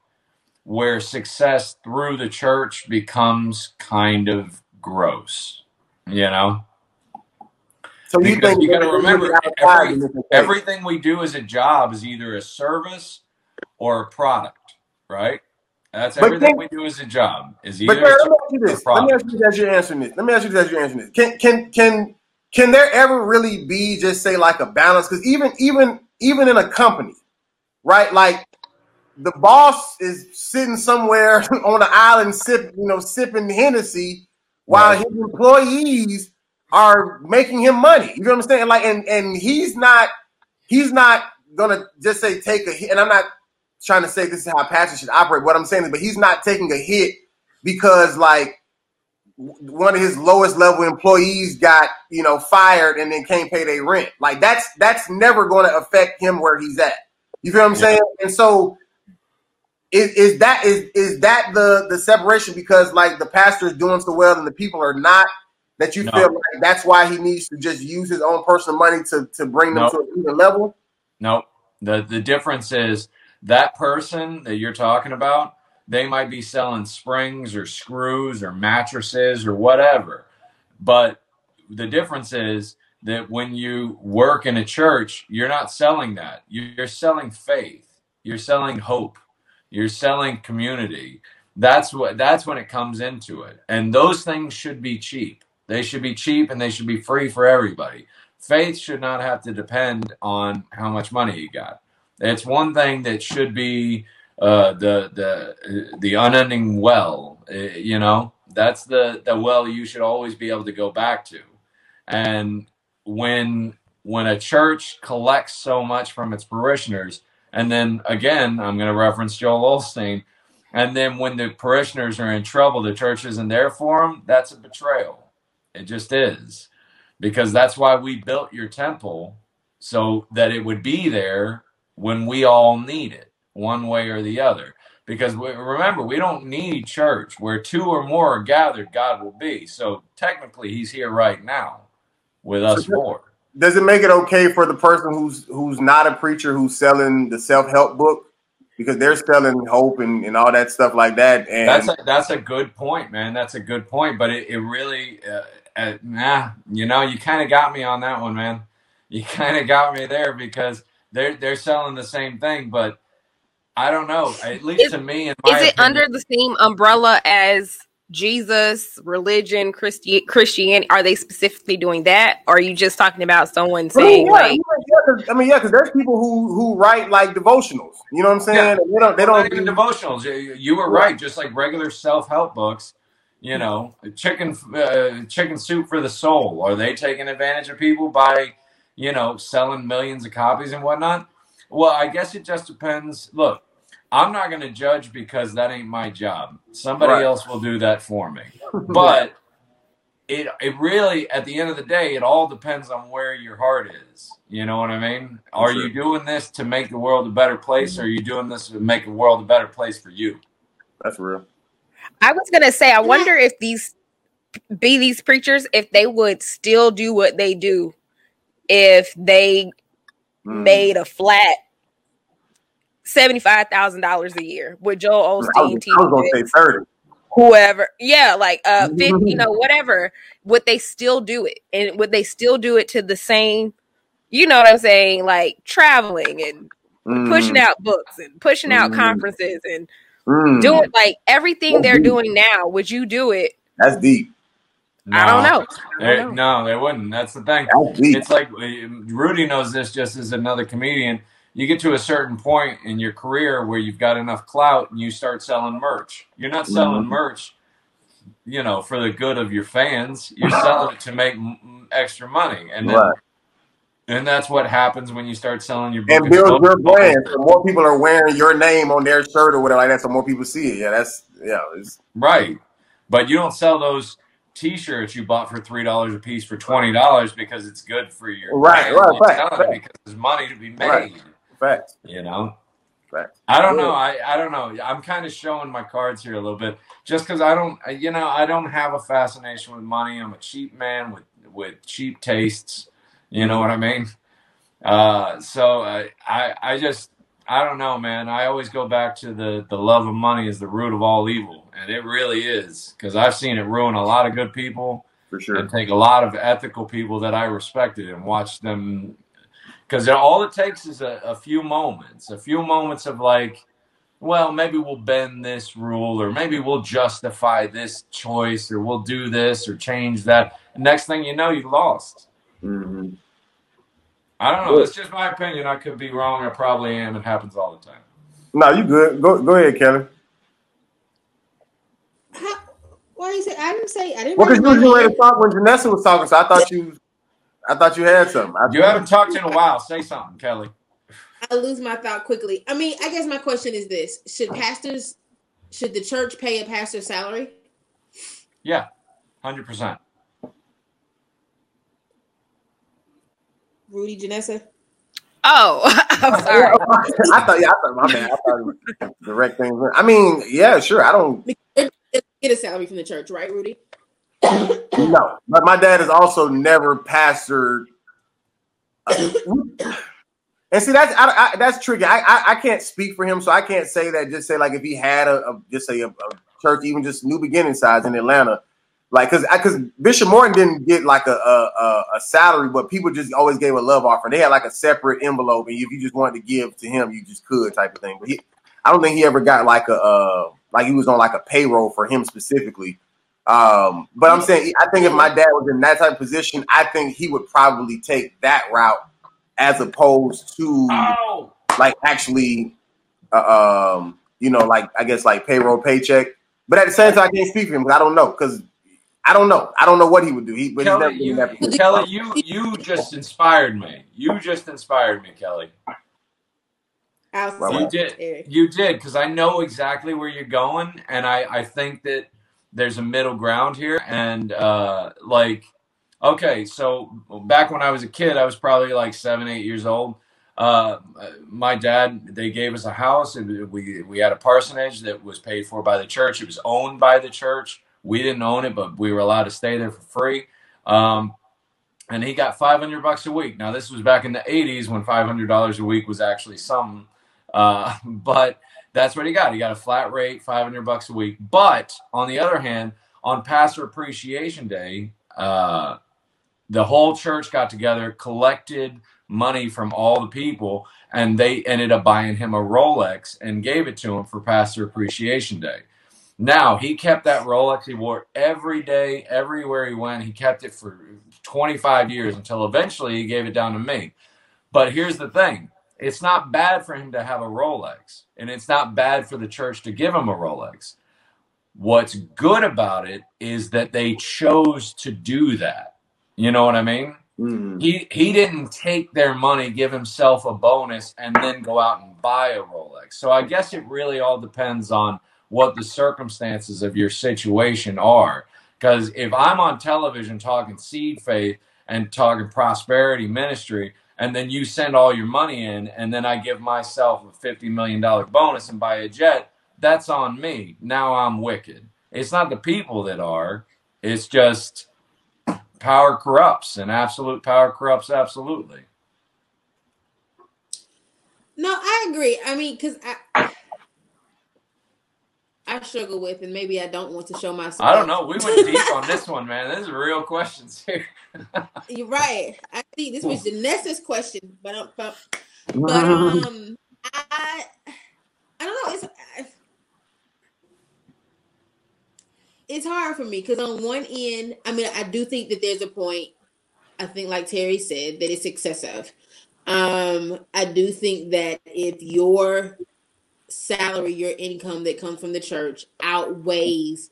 where success through the church becomes kind of gross, you know? So you Because you got to remember, every everything we do as a job is either a service or a product, right? That's But everything can we do as a job is but either a Jared, let me ask you this. Let me ask you this as you're answering this. Let me ask you this as you're answering this. Can can can can there ever really be just say like a balance? Because even even even in a company, right? Like the boss is sitting somewhere on an island sipping you know, sipping Hennessy while Right. his employees are making him money. You know what I'm saying? Like and and he's not he's not gonna just say take a hit. And I'm not trying to say this is how pastors should operate. What I'm saying is, but he's not taking a hit because like one of his lowest level employees got you know fired and then can't pay their rent. Like that's that's never going to affect him where he's at. You feel what I'm Yeah. saying? And so is, is that is is that the the separation because like the pastor is doing so well and the people are not that you feel like that's why he needs to just use his own personal money to to bring them no, to an even level? no. The the difference is that person that you're talking about, they might be selling springs or screws or mattresses or whatever. But the difference is that when you work in a church, you're not selling that. You're selling faith. You're selling hope. You're selling community. That's what that's when it comes into it. And those things should be cheap. They should be cheap and they should be free for everybody. Faith should not have to depend on how much money you got. It's one thing that should be uh, the the the unending well. uh, You know, that's the the well you should always be able to go back to. And when when a church collects so much from its parishioners, and then again, I'm going to reference Joel Osteen, and then when the parishioners are in trouble, the church isn't there for them. That's a betrayal. It just is, because that's why we built your temple so that it would be there when we all need it, one way or the other. Because we, remember, we don't need church. Where two or more are gathered, God will be. So technically, He's here right now with So us four. does it make it okay for the person who's who's not a preacher who's selling the self help book because they're selling hope and, and all that stuff like that? That's And a that's a good point, man. That's a good point. But it, it really, uh, uh, nah, you know, you kind of got me on that one, man. You kind of got me there because they're they're selling the same thing, but I don't know. At least Is, to me, in is it opinion, under the same umbrella as Jesus, religion, Christi- Christianity? Are they specifically doing that? Or are you just talking about someone I mean, saying yeah, like, yeah, 'cause- I mean, yeah, because there's people who who write like devotionals. You know what I'm saying? Yeah. They don't. They don't. not even do- devotionals. You, you were right. Just like regular self help books, you know, chicken uh, chicken soup for the soul. Are they taking advantage of people by, you know, selling millions of copies and whatnot? Well, I guess it just depends. Look, I'm not going to judge because that ain't my job. Somebody Right. else will do that for me. But it it really at the end of the day, it all depends on where your heart is. You know what I mean? Are Sure. you doing this to make the world a better place, or are you doing this to make the world a better place for you? That's real. I was gonna say, I wonder if these be these preachers, if they would still do what they do if they Mm. made a flat seventy-five thousand dollars a year with Joel I was, Osteen, I was gonna say thirty. whoever, yeah, like uh, 50, you know, whatever. Would they still do it, and would they still do it to the same? You know what I'm saying? Like traveling and pushing Mm, out books and pushing out mm, conferences and mm. doing like everything they're doing now. Would you do it? That's deep. I don't know. I don't know. no, they wouldn't. That's the thing. It's like uh, Rudy knows this just as another comedian. You get to a certain point in your career where you've got enough clout and you start selling merch. You're not selling Mhm. merch, you know, for the good of your fans. You're selling it to make m- m- extra money, and then Right. and that's what happens when you start selling your book And and build your brand. So more people are wearing your name on their shirt or whatever like that, so more people see it. Yeah, that's yeah. It's, Right. But you don't sell those t-shirts you bought for three dollars a piece for twenty dollars because it's good for your right, right, right, You're fact, selling it fact, because there's money to be right. made. Facts, You know? Right. I don't know. I, I don't know. I'm kind of showing my cards here a little bit just because I don't, you know, I don't have a fascination with money. I'm a cheap man with, with cheap tastes. You know what I mean? Uh, so I, I, I just, I don't know, man. I always go back to the, the love of money is the root of all evil. And it really is because I've seen it ruin a lot of good people For sure, and take a lot of ethical people that I respected and watch them because all it takes is a, a few moments, a few moments of like, well, maybe we'll bend this rule, or maybe we'll justify this choice, or we'll do this or change that. Next thing you know, you lost. hmm I don't know. Good. That's just my opinion. I could be wrong. I probably am. It happens all the time. No, you good. Go go ahead, Kevin. How, why you say I didn't say I didn't Well, because you my was ready to talk when Janessa was talking, so I thought you, I thought you had something. I, You haven't talked in a while. Say something, Kelly. I lose my thought quickly. I mean, I guess my question is this: Should pastors, should the church pay a pastor's salary? Yeah, hundred percent. Rudy Janessa? Oh, I'm sorry. I thought, yeah, I thought, my bad. I thought it was direct things. I mean, yeah, sure. I don't Get a salary from the church, right, Rudy? no, but my dad has also never pastored. uh, and see, that's I, I, that's tricky. I, I I can't speak for him, so I can't say that. Just say like if he had a, a just say a, a church, even just New Beginning size in Atlanta, like because because Bishop Morton didn't get like a, a a salary, but people just always gave a love offering. They had like a separate envelope, and if you just wanted to give to him, you just could type of thing. But he, I don't think he ever got like a uh like he was on like a payroll for him specifically. Um, but I'm saying I think if my dad was in that type of position, I think he would probably take that route as opposed to Oh, like actually, uh, um, you know, like I guess like payroll paycheck. But at the same time, I can't speak for him because I don't know because I don't know. I don't know what he would do. He, but he's never Kelly, you. Kelly, you, you just inspired me. You just inspired me, Kelly. Well, You did. Eric. You did because I know exactly where you're going, and I I think that there's a middle ground here. And uh, like, okay, so back when I was a kid, I was probably like seven, eight years old. Uh, my dad, they gave us a house, and we we had a parsonage that was paid for by the church. It was owned by the church. We didn't own it, but we were allowed to stay there for free. Um, and he got 500 bucks a week. Now this was back in the 80s when $500 a week was actually something. Uh, but that's what he got. He got a flat rate, 500 bucks a week. But on the other hand, on Pastor Appreciation Day, uh, the whole church got together, collected money from all the people, and they ended up buying him a Rolex and gave it to him for Pastor Appreciation Day. Now he kept that Rolex. He wore every day, everywhere he went. He kept it for 25 years until eventually he gave it down to me. But here's the thing it's not bad for him to have a Rolex, and it's not bad for the church to give him a Rolex. What's good about it is that they chose to do that. You know what I mean? Mm. He he didn't take their money, give himself a bonus, and then go out and buy a Rolex. So I guess it really all depends on what the circumstances of your situation are. Because if I'm on television talking seed faith and talking prosperity ministry, and then you send all your money in, and then I give myself a $50 million bonus and buy a jet, that's on me. Now I'm wicked. It's not the people that are, it's just power corrupts, and absolute power corrupts absolutely. No, I agree. I mean, because I. I struggle with, and maybe I don't want to show myself. I don't know. We went deep on this one, man. This is real questions here. You're right. I think this was the next question, but um, but, but um, I I don't know. It's it's hard for me because on one end, I mean, I do think that there's a point. I think, like Terry said, that it's excessive. Um, I do think that if your salary, your income that comes from the church outweighs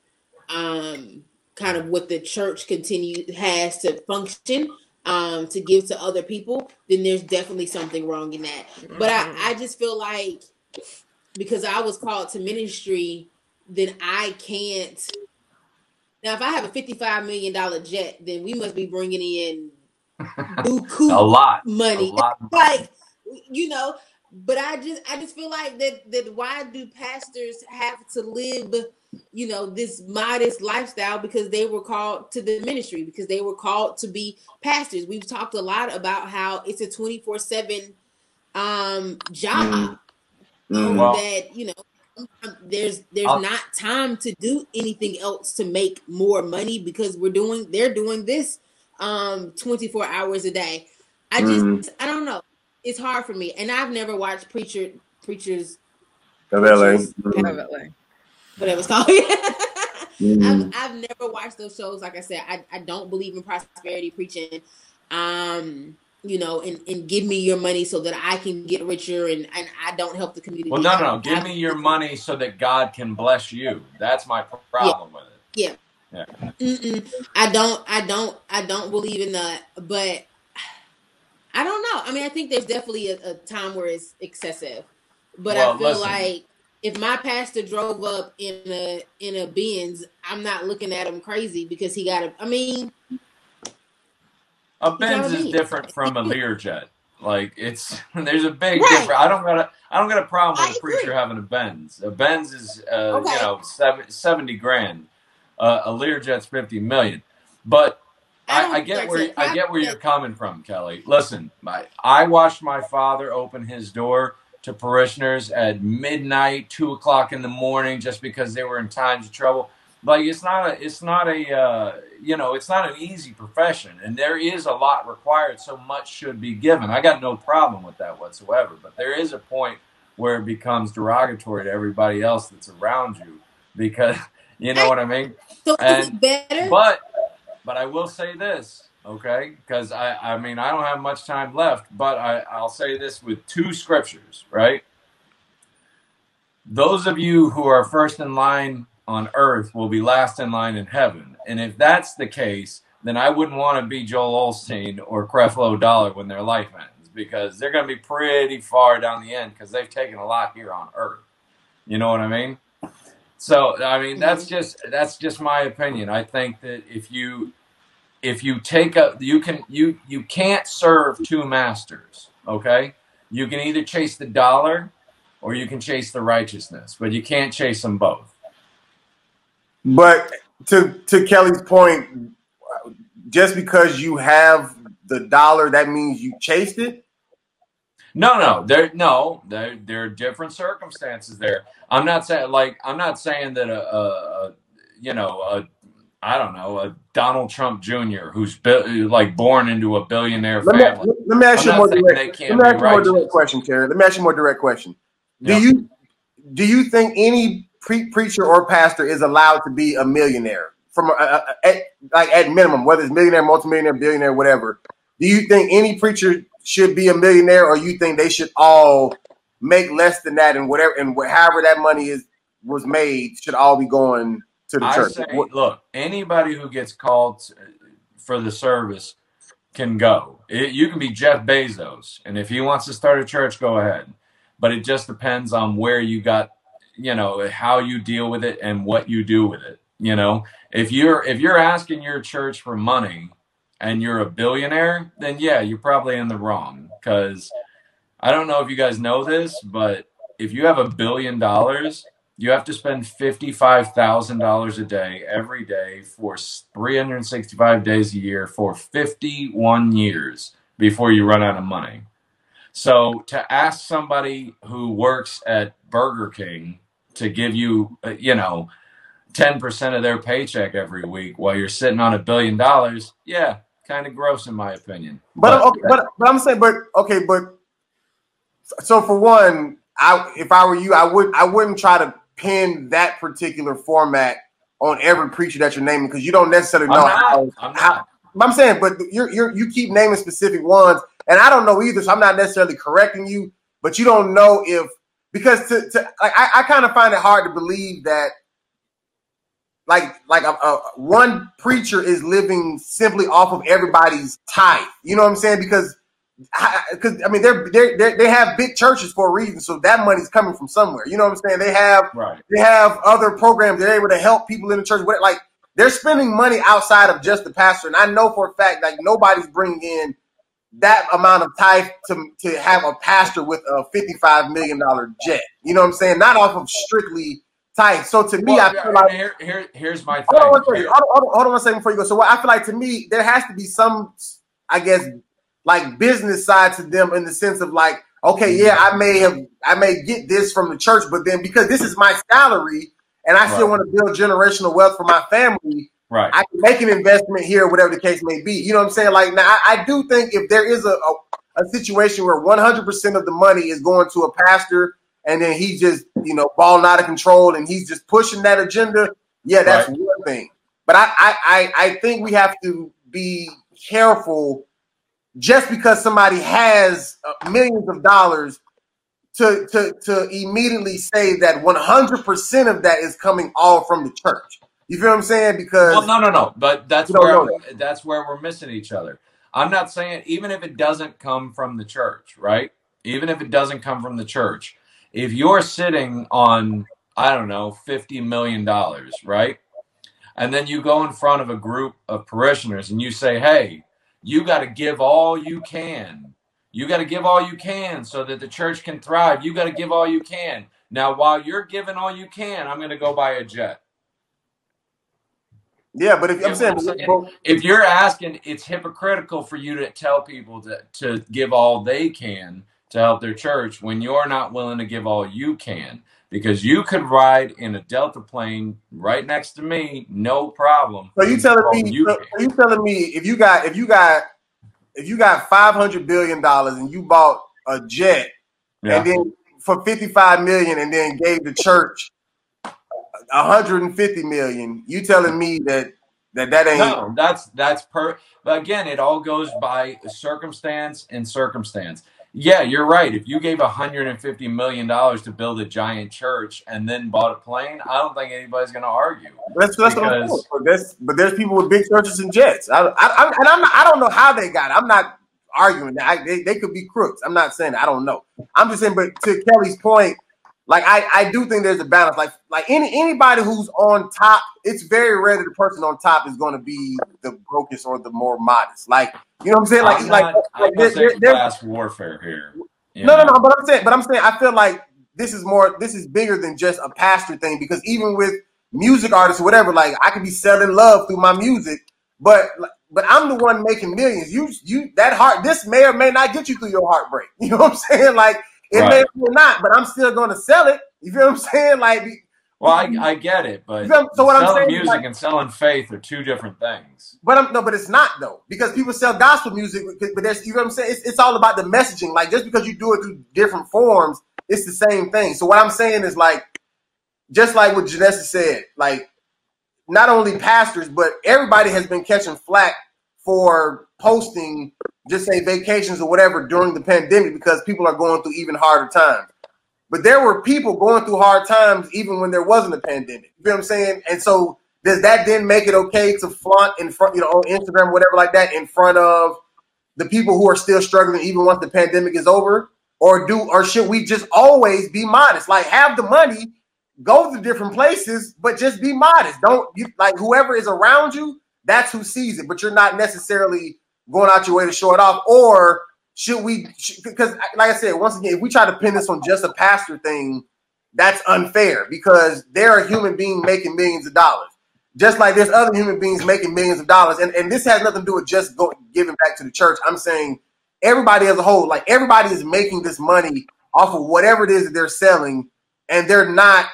um kind of what the church continue has to function um to give to other people, then there's definitely something wrong in that. But I, I just feel like because I was called to ministry, then I can't now if I have a fifty-five million dollar jet, then we must be bringing in a lot money. A lot. Like you know, but I just I just feel like that that why do pastors have to live you know this modest lifestyle? Because they were called to the ministry because they were called to be pastors. We've talked a lot about how it's a 24/7 um job. Mm. Well- that you know there's there's I'll- not time to do anything else to make more money because we're doing they're doing this um 24 hours a day. I just Mhm. i don't know it's hard for me and i've never watched preacher preachers Of LA. Preachers. Mm. Definitely. whatever it's called Mm. I've, I've never watched those shows like i said I, I don't believe in prosperity preaching um you know and, and give me your money so that i can get richer and, and i don't help the community Well, no, no, no. Give me your money so that God can bless you. That's my problem with it. Mm-mm. I don't, I don't, I don't believe in that. But I don't know. I mean, I think there's definitely a, a time where it's excessive. But Well, I feel listen. like if my pastor drove up in a in a Benz, I'm not looking at him crazy because he got a. I mean, A Benz is different from a Learjet. Like it's there's a big Right. difference. I don't got a I don't got a problem I with a agree. preacher having a Benz. A Benz is uh, Okay. you know seven, 70 grand. Uh, a Learjet's fifty million. But I I, get where I get where you're coming from, Kelly. Listen, my, I watched my father open his door to parishioners at midnight, two o'clock in the morning, just because they were in times of trouble. Like it's not a, it's not a, uh, you know, it's not an easy profession, and there is a lot required. So much should be given. I got no problem with that whatsoever. But there is a point where it becomes derogatory to everybody else that's around you, because you know what I mean. so And- better? But but I will say this, okay? Because I I mean I don't have much time left, but I I'll say this with two scriptures, right? Those of you who are first in line on earth will be last in line in heaven. And if that's the case, then I wouldn't want to be Joel Osteen or Creflo Dollar when their life ends because they're going to be pretty far down the end because they've taken a lot here on earth. You know what I mean? So I mean that's mm-hmm. just that's just my opinion. I think that if you if you take a you can you you can't serve two masters. Okay, you can either chase the dollar or you can chase the righteousness, but you can't chase them both. But to to Kelly's point, just because you have the dollar, that means you chased it. No, no, there no, there there are different circumstances there. I'm not saying like I'm not saying that a, a, a you know a I don't know, a Donald Trump Jr. who's like born into a billionaire let family. Me, let me ask I'm you more direct. Let me ask you more direct question, Terry. Let me ask you more direct question. Do yeah. you do you think any pre- preacher or pastor is allowed to be a millionaire from a, a, a, at, like at minimum, whether it's millionaire, multimillionaire, billionaire, whatever? Do you think any preacher should be a millionaire, or you think they should all make less than that, and whatever and however that money is was made should all be going to the I church? Say, look, anybody who gets called for the service can go. It, you can be Jeff Bezos, and if he wants to start a church, go ahead. But it just depends on where you got, you know, how you deal with it and what you do with it. You know, if you're if you're asking your church for money and you're a billionaire, then yeah, you're probably in the wrong. Because I don't know if you guys know this, but if you have a billion dollars, you have to spend $55,000 a day every day for 365 days a year for 51 years before you run out of money. So to ask somebody who works at Burger King to give you, uh, you know, 10% of their paycheck every week while you're sitting on a billion dollars, yeah, kind of gross in my opinion. But but, okay, but but I'm saying, but okay, but so for one, I if I were you, I would I wouldn't try to pin that particular format on every preacher that you're naming because you don't necessarily know how, how. I'm saying, but you're, you're you keep naming specific ones, and I don't know either, so I'm not necessarily correcting you. But you don't know if because to, to like I, I kind of find it hard to believe that like like a, a, one preacher is living simply off of everybody's tithe. You know what I'm saying? Because because I mean they're, they're, they're they have big churches for a reason, so that money's coming from somewhere. You know what I'm saying? They have right. they have other programs. They're able to help people in the church. Like they're spending money outside of just the pastor, and I know for a fact like nobody's bringing in that amount of tithe to to have a pastor with a 55 million dollar jet. You know what I'm saying? Not off of strictly tithe. So to me, well, I feel like here, here here's my thing. Hold on, hold, on, hold, on, hold on one second before you go. So what I feel like to me there has to be some, I guess like business side to them in the sense of like, okay, yeah, mm-hmm. I may have I may get this from the church, but then because this is my salary and I still want to build generational wealth for my family, right? I can make an investment here, whatever the case may be. You know what I'm saying? Like now, I, I do think if there is a, a, a situation where 100 percent of the money is going to a pastor and then he just you know balling out of control and he's just pushing that agenda, yeah, that's right. one thing. But I, I I think we have to be careful just because somebody has uh, millions of dollars to, to, to immediately say that 100% of that is coming all from the church. You feel what I'm saying? Because well, no, no, no. But that's where that. that's where we're missing each other. I'm not saying even if it doesn't come from the church, right? Even if it doesn't come from the church, if you're sitting on I don't know, fifty million dollars, right? And then you go in front of a group of parishioners and you say, "Hey, you got to give all you can. You got to give all you can so that the church can thrive. You got to give all you can. Now, while you're giving all you can, I'm going to go buy a jet. Yeah, but if I'm saying, if you're asking, it's hypocritical for you to tell people to, to give all they can to help their church when you're not willing to give all you can because you could ride in a Delta plane right next to me, no problem. So you telling me? You, so you telling me if you got if you got if you got five hundred billion dollars and you bought a jet yeah. and then for fifty five million and then gave the church hundred and fifty million, you telling me that that that ain't no, that's that's per. But again, it all goes by circumstance and circumstance. Yeah, you're right. If you gave 150 million dollars to build a giant church and then bought a plane, I don't think anybody's going to argue. That's, that's what I'm but there's but there's people with big churches and jets. I, I, I and I'm not, I don't know how they got it. I'm not arguing that I, they, they could be crooks. I'm not saying that. I don't know. I'm just saying, but to Kelly's point, like I, I do think there's a balance. Like like any anybody who's on top, it's very rare that the person on top is going to be the brokest or the more modest. Like you know what I'm saying? Like I'm like, not, like there, there, class warfare here. No, know? no, no. But I'm saying, but I'm saying, I feel like this is more. This is bigger than just a pastor thing because even with music artists or whatever, like I could be selling love through my music, but but I'm the one making millions. You you that heart. This may or may not get you through your heartbreak. You know what I'm saying? Like it right. may or not, but I'm still going to sell it. You feel what I'm saying? Like, Well, I, I get it, but So- so what I'm saying music like- and selling faith are two different things. But I'm, no, but it's not though because people sell gospel music. But there's, you know what I'm saying? It's, it's all about the messaging. Like just because you do it through different forms, it's the same thing. So what I'm saying is like, just like what Janessa said, like not only pastors but everybody has been catching flack for posting, just say vacations or whatever during the pandemic because people are going through even harder times. But there were people going through hard times even when there wasn't a pandemic. You know what I'm saying? And so does that then make it okay to flaunt in front, you know, on Instagram, whatever like that, in front of the people who are still struggling even once the pandemic is over? Or do or should we just always be modest? Like have the money, go to different places, but just be modest. Don't you like whoever is around you, that's who sees it, but you're not necessarily going out your way to show it off. Or should we because like I said, once again, if we try to pin this on just a pastor thing, that's unfair because they're a human being making millions of dollars. Just like there's other human beings making millions of dollars. And, and this has nothing to do with just go, giving back to the church. I'm saying everybody as a whole, like everybody is making this money off of whatever it is that they're selling, and they're not.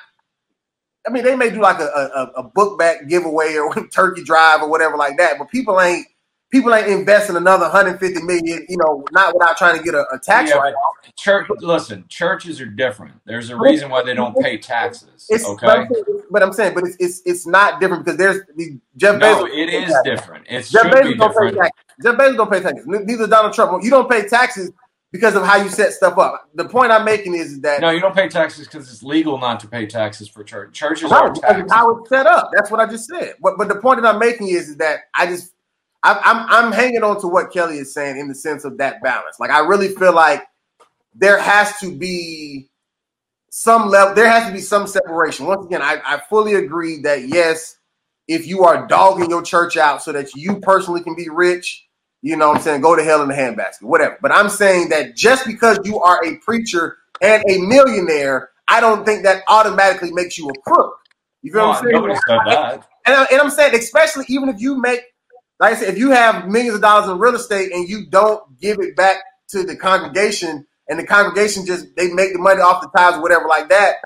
I mean, they may do like a, a, a book back giveaway or turkey drive or whatever like that, but people ain't people ain't investing another 150 million, you know, not without trying to get a, a tax Yeah, write but church, listen, churches are different. There's a reason why they don't pay taxes. It's, Okay. but, I'm saying, but I'm saying, but it's, it's it's not different because there's the Jeff Bezos. it don't is taxes. different. It Jeff should be Bezos don't pay taxes. Jeff Bezos don't pay taxes. Neither Donald Trump. You don't pay taxes because of how you set stuff up. The point I'm making is that No, you don't pay taxes because it's legal not to pay taxes for church. Churches Right, are taxed. how it's set up. That's what I just said. But but the point that I'm making is, is that I just I'm, I'm I'm hanging on to what Kelly is saying in the sense of that balance. Like I really feel like there has to be some level. There has to be some separation. Once again, I, I fully agree that yes, if you are dogging your church out so that you personally can be rich, you know what I'm saying, go to hell in the handbasket, whatever. But I'm saying that just because you are a preacher and a millionaire, I don't think that automatically makes you a crook. You feel Well, what I'm saying? nobody said that. And, I- and I'm saying, especially even if you make, like I said, if you have millions of dollars in real estate and you don't give it back to the congregation, and the congregation just they make the money off the tithes or whatever like that.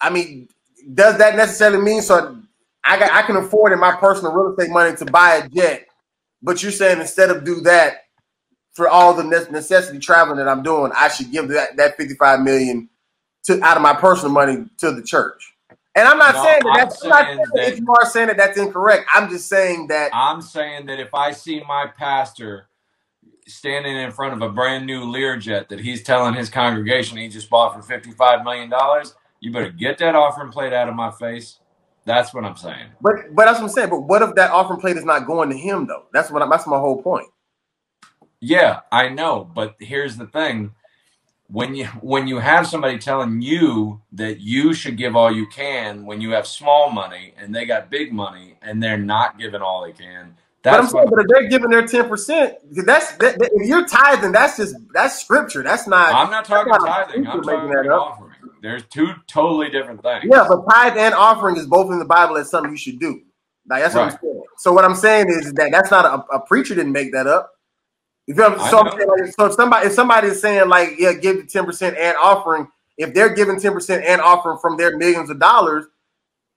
I mean, does that necessarily mean so? I got, I can afford in my personal real estate money to buy a jet, but you're saying instead of do that for all the necessity traveling that I'm doing, I should give that that 55 million to out of my personal money to the church. And I'm not No, saying that I'm that's I'm not saying saying that that- if you are saying that that's incorrect. I'm just saying that I'm saying that if I see my pastor standing in front of a brand new Learjet that he's telling his congregation he just bought for $55 million, you better get that offering plate out of my face. That's what I'm saying. But but that's what I'm saying. But what if that offering plate is not going to him though? That's what I, that's my whole point. Yeah, I know, but here's the thing. When you when you have somebody telling you that you should give all you can when you have small money and they got big money and they're not giving all they can, But I'm saying, but if they're giving their ten percent, that's that, that- if you're tithing, that's just that's scripture. That's not. I'm not talking That's not tithing. I'm making talking that up. offering. There's two totally different things. Yeah, but tithe and offering is both in the Bible as something you should do. Like that's what I'm saying. So what I'm saying is that that's not a, a preacher didn't make that up. You feel me? So, I'm saying, like, so if somebody if somebody is saying like yeah, give the ten percent and offering, if they're giving ten percent and offering from their millions of dollars,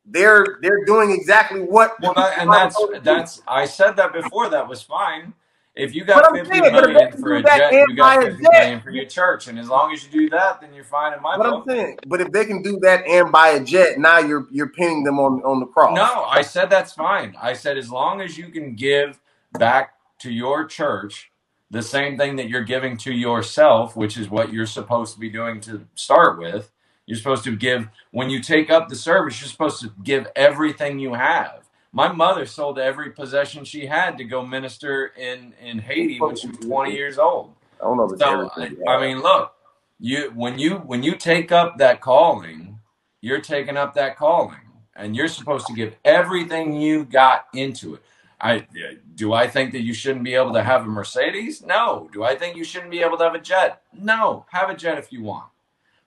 they're they're doing exactly what. Well, that, and that's that's. I said that before. That was fine. If you got fifty saying, million for a jet, you got buy a fifty jet- million for your church, and as long as you do that, then you're fine in my What I'm saying, but if they can do that and buy a jet, now you're you're pinning them on on the cross. No, I said that's fine. I said as long as you can give back to your church the same thing that you're giving to yourself, which is what you're supposed to be doing to start with. You're supposed to give when you take up the service, you're supposed to give everything you have. My mother sold every possession she had to go minister in in Haiti when she was 20 years old. I don't know if So everything. I mean, look, you when you when you take up that calling, you're taking up that calling, and you're supposed to give everything you got into it. I do I think that you shouldn't be able to have a Mercedes? No. Do I think you shouldn't be able to have a jet? No. Have a jet if you want.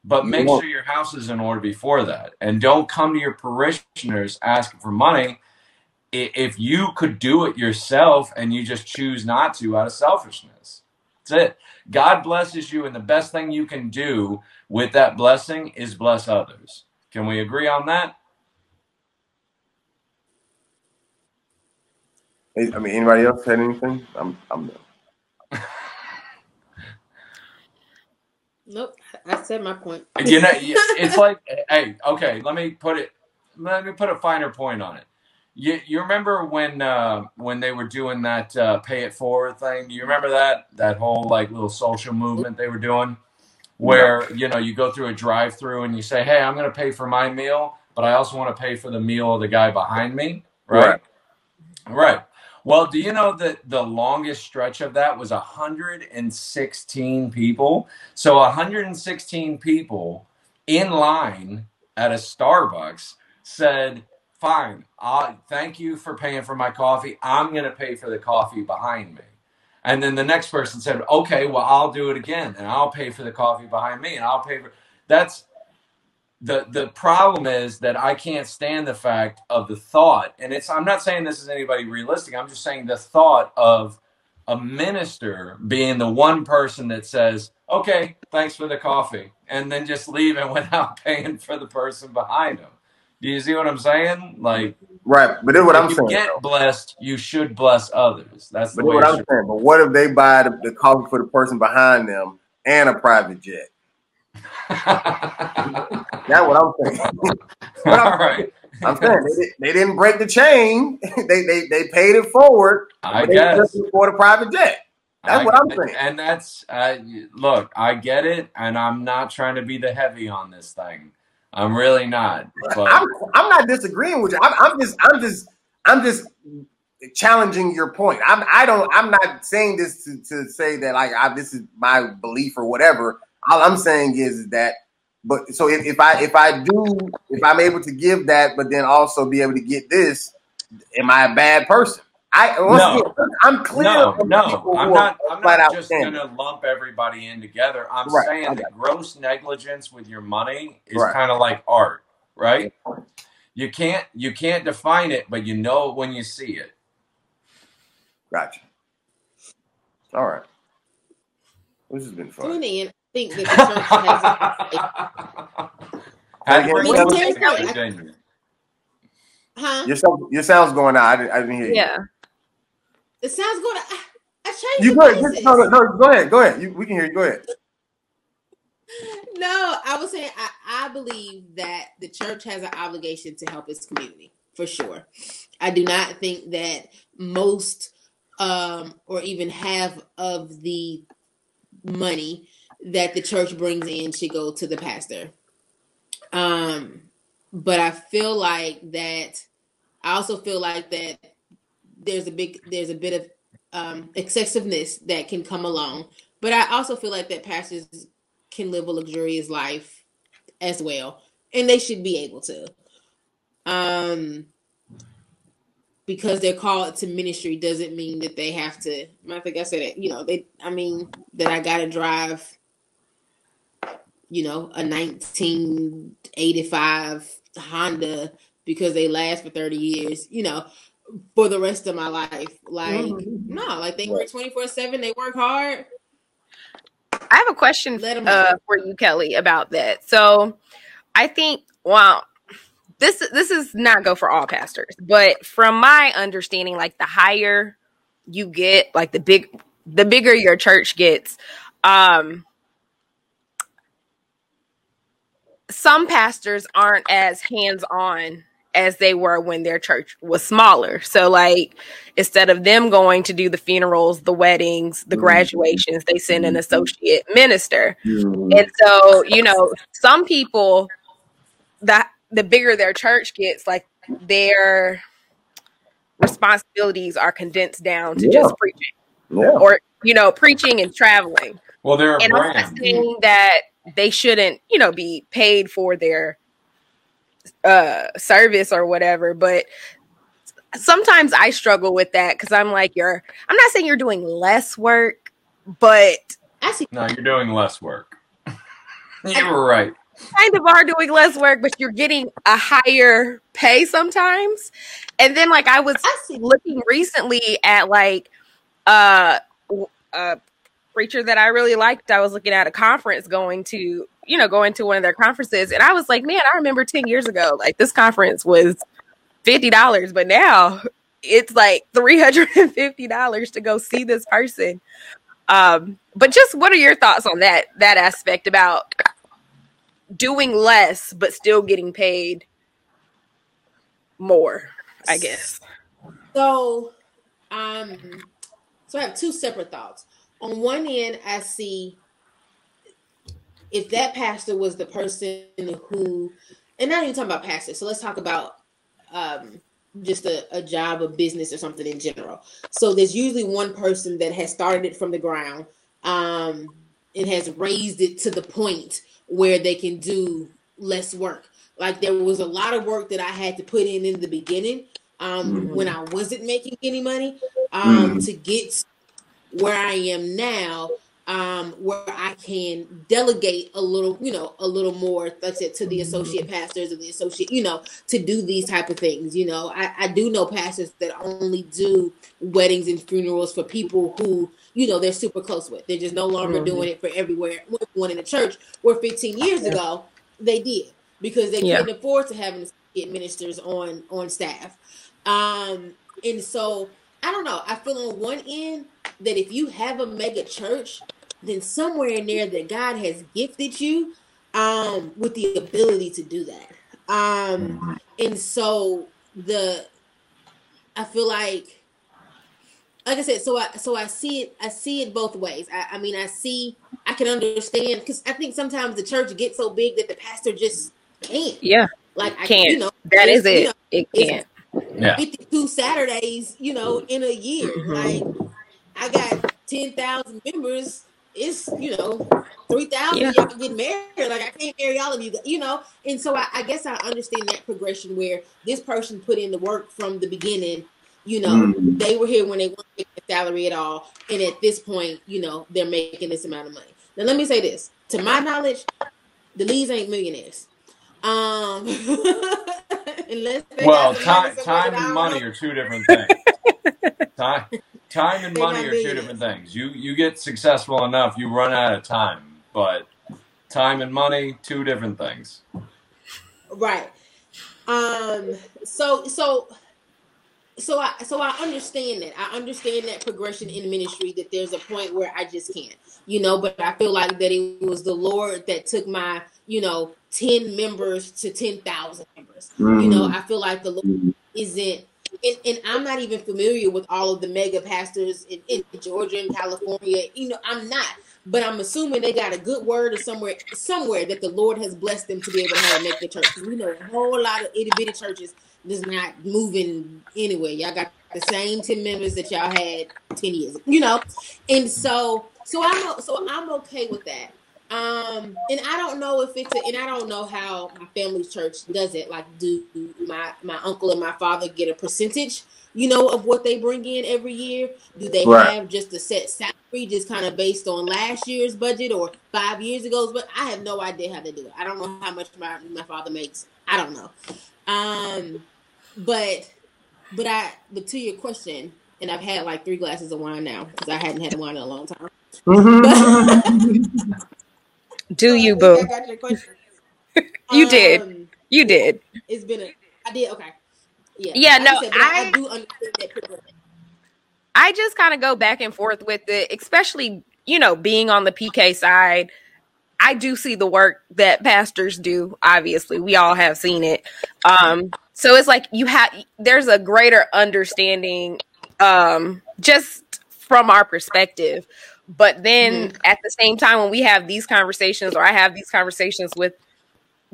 But You make won't. sure your house is in order before that. And don't come to your parishioners asking for money if you could do it yourself and you just choose not to out of selfishness. That's it. God blesses you, and the best thing you can do with that blessing is bless others. Can we agree on that? I mean, anybody else had anything? I'm, I'm. done. Nope, I said my point. You know, it's like, hey, okay, let me put it, let me put a finer point on it. You, you remember when uh, when they were doing that uh, pay it forward thing? Do you remember that that whole like little social movement they were doing, where you know you go through a drive through and you say, "Hey, I'm going to pay for my meal, but I also want to pay for the meal of the guy behind me." Right. Right. Well, do you know that the longest stretch of that was 116 people? So 116 people in line at a Starbucks said, "Fine, i thank you for paying for my coffee. I'm going to pay for the coffee behind me." And then the next person said, "Okay, well, I'll do it again, and I'll pay for the coffee behind me, and I'll pay for." That's the the problem is that I can't stand the fact of the thought, and it's I'm not saying this is anybody realistic. I'm just saying the thought of a minister being the one person that says, "Okay, thanks for the coffee," and then just leaving without paying for the person behind him. Do you see what I'm saying? Like, right? But then what I'm you saying, get though. blessed, you should bless others. That's the But way. what it I'm should- saying. But what if they buy the, the coffee for the person behind them and a private jet? That's what I'm saying. What I'm, All right. I'm saying they, they didn't break the chain. they, they they paid it forward. I guess. afford a private jet. That's I- what I'm saying. And that's uh, look, I get it, and I'm not trying to be the heavy on this thing. I'm really not. But I'm I'm not disagreeing with you. I'm, I'm just I'm just I'm just challenging your point. I'm I don't I'm not saying this to, to say that like I, this is my belief or whatever. All I'm saying is that. But so if, if I if I do if I'm able to give that, but then also be able to get this, am I a bad person? I once No. again, I'm clear. no, no, I'm not. I'm not just standing. going to lump everybody in together. I'm Right, saying I that gross negligence with your money is Right. kind of like art, right? You can't you can't define it, but you know it when you see it. Gotcha. All right. This has been So fun. in the end, I think that the church has, Had to Again, bring what it else? to Kelly? the didn't you? huh? Your sound, your sound's going out. I didn't, I didn't hear you. Yeah. It sounds good. I, I changed You the go ahead. voices. No, no, no, go ahead. Go ahead. You, we can hear you. Go ahead. No, I was saying I, I believe that the church has an obligation to help its community for sure. I do not think that most um, or even half of the money that the church brings in should go to the pastor. Um, but I feel like that. I also feel like that there's a big there's a bit of um, excessiveness that can come along. But I also feel like that pastors can live a luxurious life as well, and they should be able to. Um, because they're called to ministry doesn't mean that they have to. I think I said it. You know, they. I mean that I got to drive. You know, a 1985 Honda because they last for 30 years. You know, for the rest of my life. Like no, like they work 24 seven. They work hard. I have a question Let 'em uh, for you, Kelly, about that. So, I think, well, this this is not go for all pastors, but from my understanding, like the higher you get, like the big, the bigger your church gets, um, some pastors aren't as hands on as they were when their church was smaller. So, like, instead of them going to do the funerals, the weddings, the Mhm. graduations, they send an associate minister. Mm, And so, you know, some people that the bigger their church gets, like their responsibilities are condensed down to Yeah. just preaching Yeah. or, you know, preaching and traveling. Well, they're a And I'm not saying that they shouldn't, you know, be paid for their uh service or whatever, but sometimes I struggle with that because I'm like, you're I'm not saying you're doing less work, but I see. No, you're doing less work. you were right. kind of are doing less work, but you're getting a higher pay sometimes. And then like I was I looking recently at like uh uh preacher that I really liked. I was looking at a conference going to, you know, going to one of their conferences, and I was like, man, I remember 10 years ago, like this conference was $50, but now it's like $350 to go see this person. Um, but just what are your thoughts on that that aspect about doing less but still getting paid more, I guess. So um so I have two separate thoughts. On one end, I see if that pastor was the person who and not even talking about pastors, so let's talk about um just a, a job, a business, or something in general. So there's usually one person that has started it from the ground um, and has raised it to the point where they can do less work. Like there was a lot of work that I had to put in in the beginning um, mm-hmm. when I wasn't making any money um, mm-hmm. to get where I am now um, where I can delegate a little, you know, a little more, like I said, to the associate pastors and the associate, you know, to do these type of things. You know, I, I do know pastors that only do weddings and funerals for people who, you know, they're super close with. They're just no longer mm-hmm. doing it for everywhere, one in the church, where 15 years ago they did because they yeah. couldn't afford to have ministers on on staff. Um, and so I don't know. I feel on one end that if you have a mega church, then somewhere in there that God has gifted you um, with the ability to do that. Um, mm-hmm. and so the I feel like like I said, so I so I see it I see it both ways. I, I mean I see I can understand because I think sometimes the church gets so big that the pastor just can't. Yeah. Like I can't. You know, that is it. You know, it can't. Yeah. 52 Saturdays, you know, in a year. Mm-hmm. Like I got 10,000 members it's you know three thousand yeah. y'all get married. Like I can't marry all of you, you know. And so I, I, guess I understand that progression where this person put in the work from the beginning. You know, mm. they were here when they weren't making a salary at all, and at this point, you know, they're making this amount of money. Now, let me say this: to my knowledge, the Lees ain't millionaires. Um, unless well, time, time and money are two different things. time, time and money are two different things. You you get successful enough, you run out of time, but time and money, two different things. Right. Um. So so so I so I understand that. I understand that progression in ministry that there's a point where I just can't, you know, but I feel like that it was the Lord that took my, you know, 10 members to 10,000 members. Mm-hmm. You know, I feel like the Lord isn't and, and, I'm not even familiar with all of the mega pastors in, in, Georgia and California. You know, I'm not, but I'm assuming they got a good word or somewhere, somewhere that the Lord has blessed them to be able to have a mega church. We know a whole lot of itty bitty churches just not moving anyway. Y'all got the same ten members that y'all had ten years, you know, and so so I'm so I'm okay with that. Um, and I don't know if it's a, and I don't know how my family's church does it. Like, do my my uncle and my father get a percentage, you know, of what they bring in every year? Do they right. have just a set salary, just kind of based on last year's budget or five years ago's? But I have no idea how they do it. I don't know how much my my father makes. I don't know. Um, but but I but to your question, and I've had like three glasses of wine now because I hadn't had wine in a long time. Mm-hmm. Do you, boo? you um, did. You did. It's been a. I did. Okay. Yeah. Yeah. no, said, I, I, do understand that. I just kind of go back and forth with it, especially you know being on the PK side. I do see the work that pastors do. Obviously, we all have seen it. Um, so it's like you have there's a greater understanding, um, just from our perspective but then mm-hmm. at the same time, when we have these conversations, or I have these conversations with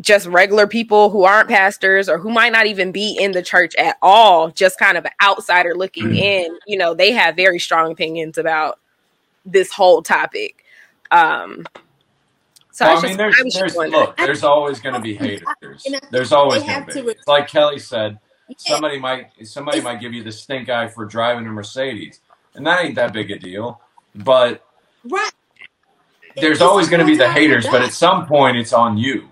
just regular people who aren't pastors or who might not even be in the church at all, just kind of an outsider looking mm-hmm. in, you know, they have very strong opinions about this whole topic. Um, so well, I, I, mean, there's, there's look, there's always going to be haters. There's always going to be. It's like Kelly said, somebody might somebody might give you the stink eye for driving a Mercedes, and that ain't that big a deal. But right. there's it's always going to be the haters, but at some point it's on you.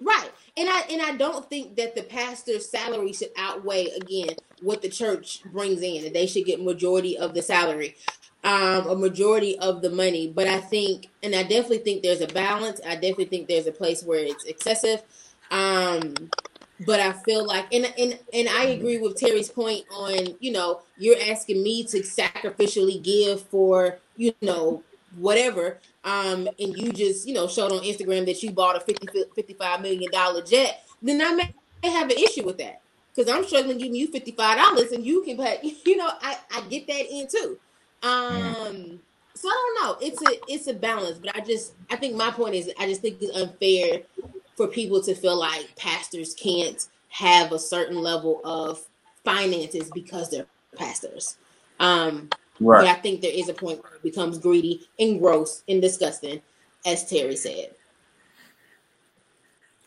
Right. And I and I don't think that the pastor's salary should outweigh again what the church brings in, and they should get majority of the salary. um, a majority of the money. But I think, and I definitely think there's a balance. I definitely think there's a place where it's excessive. Um, but I feel like, and and and I agree with Terry's point on, you know, you're asking me to sacrificially give for, you know, whatever. Um, and you just, you know, showed on Instagram that you bought a 50, 55 million dollar jet, then I may have an issue with that because I'm struggling giving you fifty five dollars and you can pay. You know, I I get that in too. Um, so I don't know. It's a it's a balance, but I just I think my point is I just think it's unfair for people to feel like pastors can't have a certain level of finances because they're pastors. Um, right. I think there is a point where it becomes greedy and gross and disgusting, as Terry said.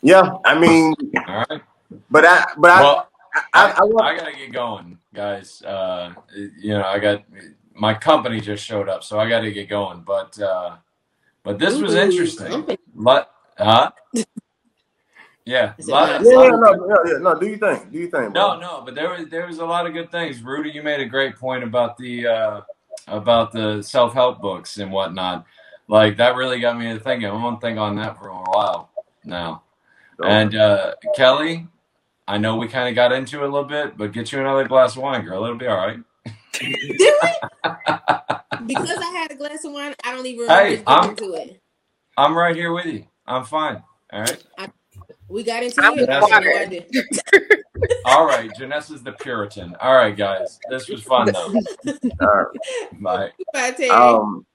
Yeah, I mean, all right. But I, but well, I, I, I, I, I gotta get going, guys. Uh, you know, I got my company just showed up, so I got to get going. But uh, but this was interesting. But huh? Yeah, lot, yeah, yeah, no, yeah, yeah, no. Do you think? Do you think? No, no. But there was there was a lot of good things. Rudy, you made a great point about the uh, about the self help books and whatnot. Like that really got me to thinking. I'm gonna think on that for a while now. And uh, Kelly, I know we kind of got into it a little bit, but get you another glass of wine, girl. It'll be all right. Did we? because I had a glass of wine, I don't even hey, I'm, into it. I'm right here with you. I'm fine. All right. I, we got into it. All right, Janessa's the Puritan. All right, guys, this was fun though. All right, bye. Bye, Um,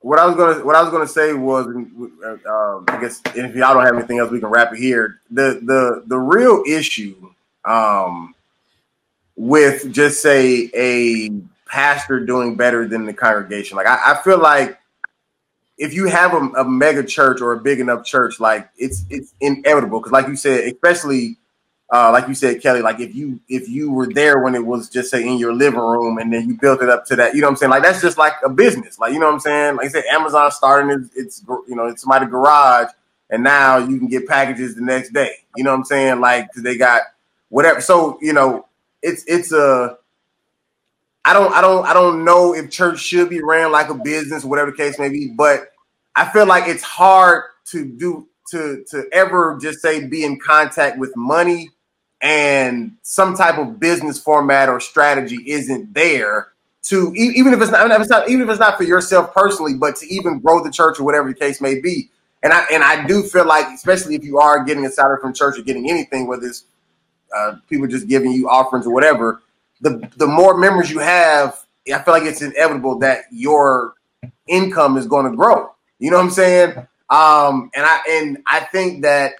what I was gonna what I was gonna say was, um, I guess if y'all don't have anything else, we can wrap it here. The the the real issue, um, with just say a pastor doing better than the congregation, like I, I feel like if you have a, a, mega church or a big enough church, like it's it's inevitable because, like you said, especially uh, like you said, Kelly, like if you if you were there when it was just say in your living room and then you built it up to that, you know what I'm saying? Like that's just like a business, like you know what I'm saying? Like I said, Amazon starting it's, it's you know it's somebody's garage, and now you can get packages the next day. You know what I'm saying? Like they got whatever. So you know it's it's a I don't I don't I don't know if church should be ran like a business, whatever the case may be, but I feel like it's hard to do to to ever just say be in contact with money and some type of business format or strategy isn't there to even if it's not, if it's not even if it's not for yourself personally, but to even grow the church or whatever the case may be. And I and I do feel like, especially if you are getting a salary from church or getting anything, whether it's uh, people just giving you offerings or whatever, the the more members you have, I feel like it's inevitable that your income is going to grow. You know what I'm saying? Um, and I and I think that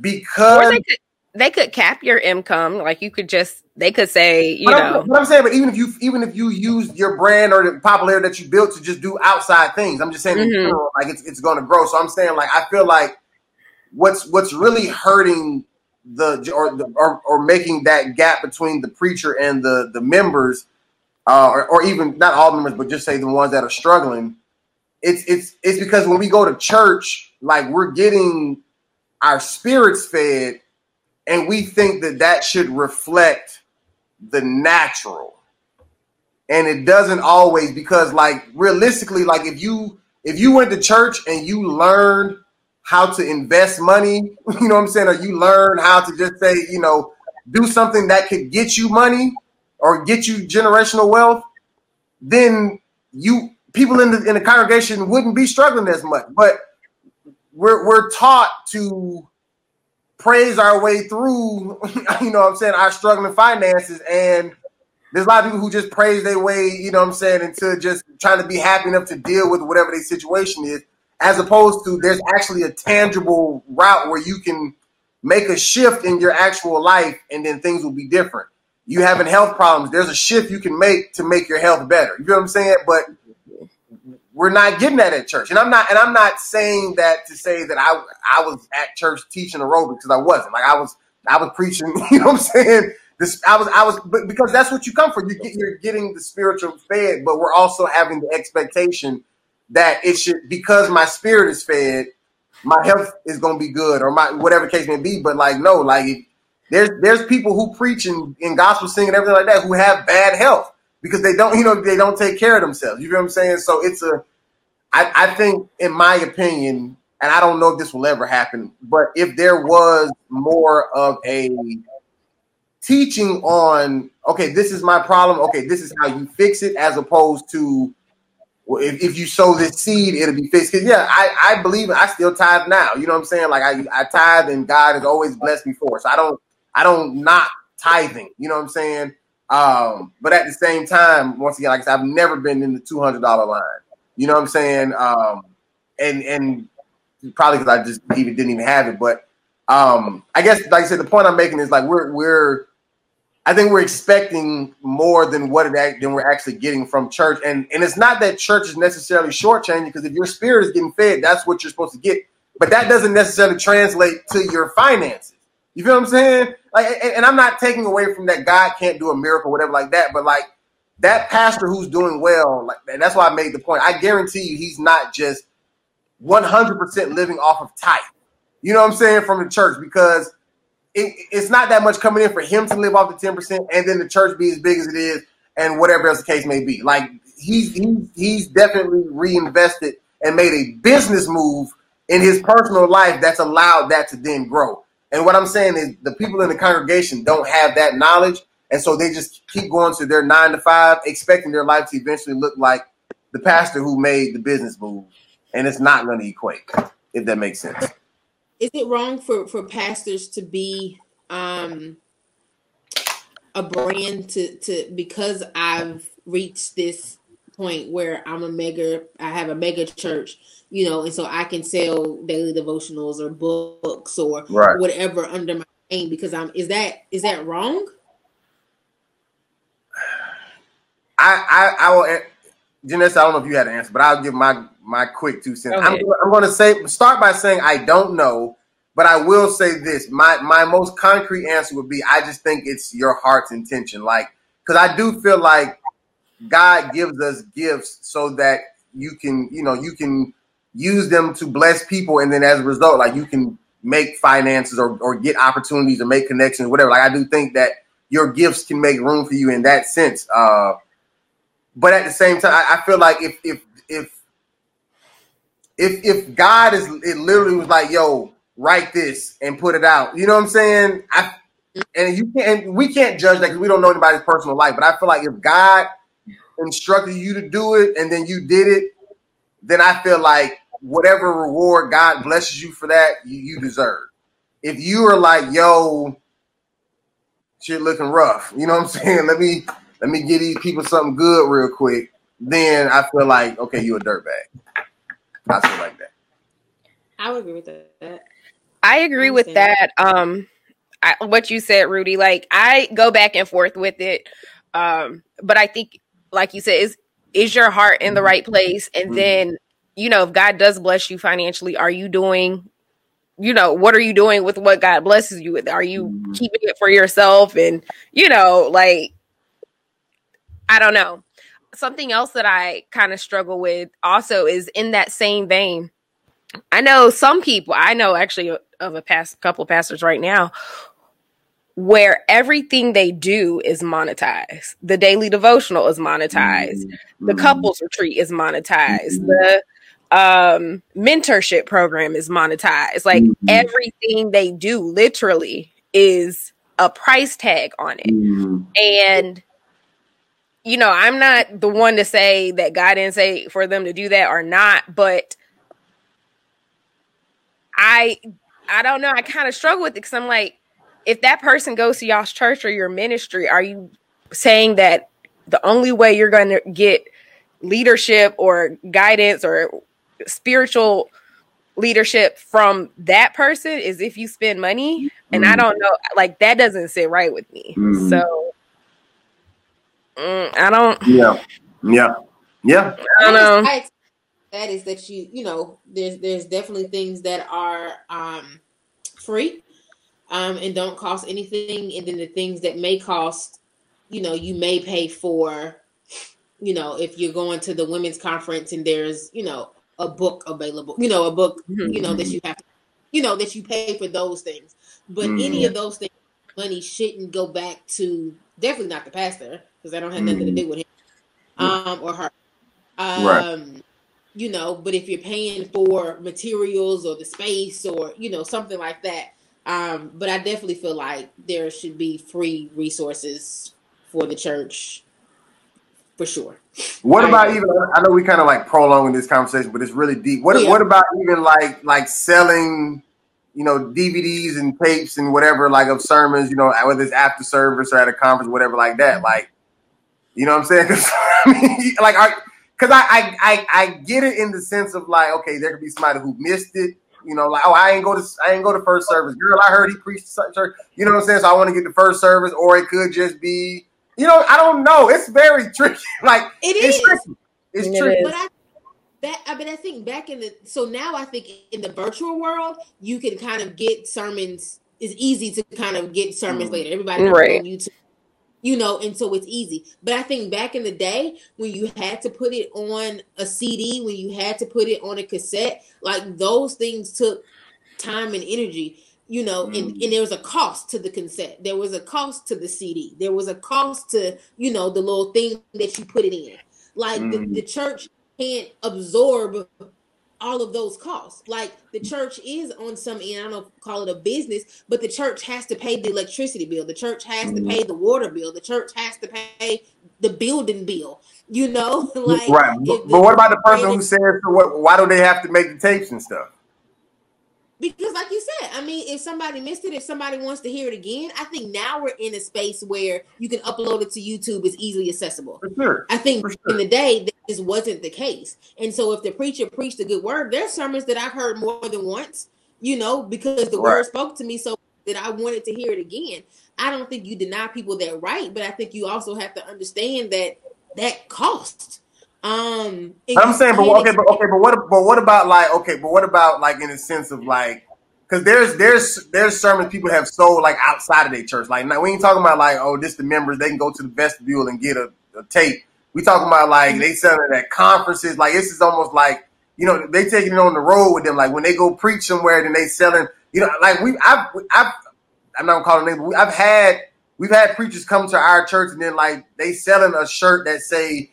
because they could, they could cap your income, like you could just they could say, you know. I'm, but I'm saying, but even if you even if you use your brand or the popularity that you built to just do outside things, I'm just saying, mm-hmm. general, like it's it's going to grow. So I'm saying, like I feel like what's what's really hurting the or, or or making that gap between the preacher and the the members, uh, or, or even not all members, but just say the ones that are struggling. It's it's it's because when we go to church, like we're getting our spirits fed, and we think that that should reflect the natural, and it doesn't always because like realistically, like if you if you went to church and you learned how to invest money, you know what I'm saying? Or you learn how to just say, you know, do something that could get you money or get you generational wealth, then you people in the in the congregation wouldn't be struggling as much. But we're we're taught to praise our way through, you know what I'm saying, our struggling finances. And there's a lot of people who just praise their way, you know what I'm saying, into just trying to be happy enough to deal with whatever their situation is as opposed to there's actually a tangible route where you can make a shift in your actual life and then things will be different. You having health problems, there's a shift you can make to make your health better. You know what I'm saying? But we're not getting that at church. And I'm not and I'm not saying that to say that I I was at church teaching aerobics because I wasn't. Like I was I was preaching, you know what I'm saying? This I was I was because that's what you come for. You get you're getting the spiritual fed, but we're also having the expectation that it should because my spirit is fed, my health is gonna be good, or my whatever case may be. But like no, like there's there's people who preach and in gospel singing everything like that who have bad health. because they don't, you know, they don't take care of themselves. You know what I'm saying? So it's a, I, I think, in my opinion, and I don't know if this will ever happen, but if there was more of a teaching on, okay, this is my problem. Okay, this is how you fix it, as opposed to well, if, if you sow this seed, it'll be fixed. Cause yeah, I, I believe I still tithe now. You know what I'm saying? Like I, I tithe and God has always blessed me for. So I don't I don't not tithing. You know what I'm saying? Um, but at the same time, once again, like I said, I've never been in the two hundred dollar line. You know what I'm saying? Um, and and probably because I just even didn't even have it. But um, I guess, like I said, the point I'm making is like we're we're I think we're expecting more than what it than we're actually getting from church, and and it's not that church is necessarily shortchanging because if your spirit is getting fed, that's what you're supposed to get. But that doesn't necessarily translate to your finances. You feel what I'm saying? Like, and, and I'm not taking away from that God can't do a miracle, whatever like that. But like that pastor who's doing well, like, and that's why I made the point. I guarantee you, he's not just 100% living off of tithe. You know what I'm saying from the church because it, it's not that much coming in for him to live off the 10% and then the church be as big as it is and whatever else the case may be. Like he's he's he's definitely reinvested and made a business move in his personal life that's allowed that to then grow. And what I'm saying is the people in the congregation don't have that knowledge. And so they just keep going to their nine to five, expecting their life to eventually look like the pastor who made the business move. And it's not going to equate, if that makes sense is it wrong for for pastors to be um a brand to to because I've reached this point where I'm a mega I have a mega church, you know, and so I can sell daily devotionals or books or right. whatever under my name because I'm is that is that wrong? I I, I will Janessa, I don't know if you had an answer, but I'll give my my quick two cents. I'm, I'm going to say start by saying I don't know, but I will say this: my my most concrete answer would be I just think it's your heart's intention, like because I do feel like God gives us gifts so that you can you know you can use them to bless people, and then as a result, like you can make finances or or get opportunities or make connections, whatever. Like I do think that your gifts can make room for you in that sense. Uh, but at the same time, I, I feel like if if if if if God is it literally was like, yo, write this and put it out. You know what I'm saying? I and you can't we can't judge that because we don't know anybody's personal life. But I feel like if God instructed you to do it and then you did it, then I feel like whatever reward God blesses you for that, you, you deserve. If you are like, yo, shit looking rough, you know what I'm saying? Let me let me give these people something good real quick. Then I feel like, okay, you a dirtbag. I feel like that. I would agree with that. I agree with that. Um, I, what you said, Rudy. Like I go back and forth with it, um, but I think, like you said, is is your heart in the right place? And mm-hmm. then, you know, if God does bless you financially, are you doing you know, what are you doing with what God blesses you with? Are you mm-hmm. keeping it for yourself? And, you know, like I don't know. Something else that I kind of struggle with also is in that same vein. I know some people, I know actually of a past couple of pastors right now where everything they do is monetized. The daily devotional is monetized. Mm-hmm. The couples retreat is monetized. Mm-hmm. The um mentorship program is monetized. Like mm-hmm. everything they do literally is a price tag on it. Mm-hmm. And you know, I'm not the one to say that God didn't say for them to do that or not, but I I don't know. I kind of struggle with it because I'm like, if that person goes to y'all's church or your ministry, are you saying that the only way you're going to get leadership or guidance or spiritual leadership from that person is if you spend money? And mm-hmm. I don't know, like that doesn't sit right with me. Mm-hmm. So Mm, I don't. Yeah, yeah, yeah. I don't know. that is that you you know there's there's definitely things that are um free um and don't cost anything and then the things that may cost you know you may pay for you know if you're going to the women's conference and there's you know a book available you know a book mm-hmm. you know that you have to, you know that you pay for those things but mm-hmm. any of those things money shouldn't go back to definitely not the pastor because I don't have nothing to mm. do with him. um, or her. Um, Right. You know, but if you're paying for materials or the space or you know something like that, um, but I definitely feel like there should be free resources for the church, for sure. What I about agree. even? I know we kind of like prolonging this conversation, but it's really deep. What Yeah. What about even like like selling, you know, DVDs and tapes and whatever, like of sermons, you know, whether it's after service or at a conference, whatever, like that. Mm-hmm. Like, you know what I'm saying? 'Cause, I mean, like, because I, I I I get it in the sense of like, okay, there could be somebody who missed it. You know, like, oh, I ain't go to I ain't go to first service. Girl, I heard he preached church. You know what I'm saying? So I want to get the first service, or it could just be, you know, I don't know. It's very tricky. Like, It it's is. tricky. It's It tricky. is. That I mean I think back in the so now I think in the virtual world you can kind of get sermons it's easy to kind of get sermons Mhm. later. Everybody Right. on YouTube. You know, and so it's easy. But I think back in the day when you had to put it on a CD, when you had to put it on a cassette, like those things took time and energy, you know, and, Mhm. and there was a cost to the cassette. There was a cost to the CD. There was a cost to, you know, the little thing that you put it in. Like the, Mhm. the church can't absorb all of those costs. Like the church is on some end, I don't call it a business, but the church has to pay the electricity bill. The church has to Mhm. pay the water bill. The church has to pay the building bill. You know, like right. But, the- but what about the person who says, what, why do they have to make the tapes and stuff? Because, like you said, I mean, if somebody missed it, if somebody wants to hear it again, I think now we're in a space where you can upload it to YouTube. It's easily accessible. For sure. I think sure. in the day, that just wasn't the case. And so, if the preacher preached a good word, there's sermons that I've heard more than once, you know, because the Right. word spoke to me so that I wanted to hear it again. I don't think you deny people that right, but I think you also have to understand that that cost. Um, I'm saying, but okay, but okay, but what, but what about like, okay, but what about like in the sense of like, because there's there's there's sermons people have sold like outside of their church. Like now we ain't talking about like, oh, this the members they can go to the vestibule and get a, a tape. We talking about like they selling it at conferences. Like this is almost like you know they taking it on the road with them. Like when they go preach somewhere, and then they selling. You know, like we I've I've I'm not calling names. But we, I've had we've had preachers come to our church and then like they selling a shirt that say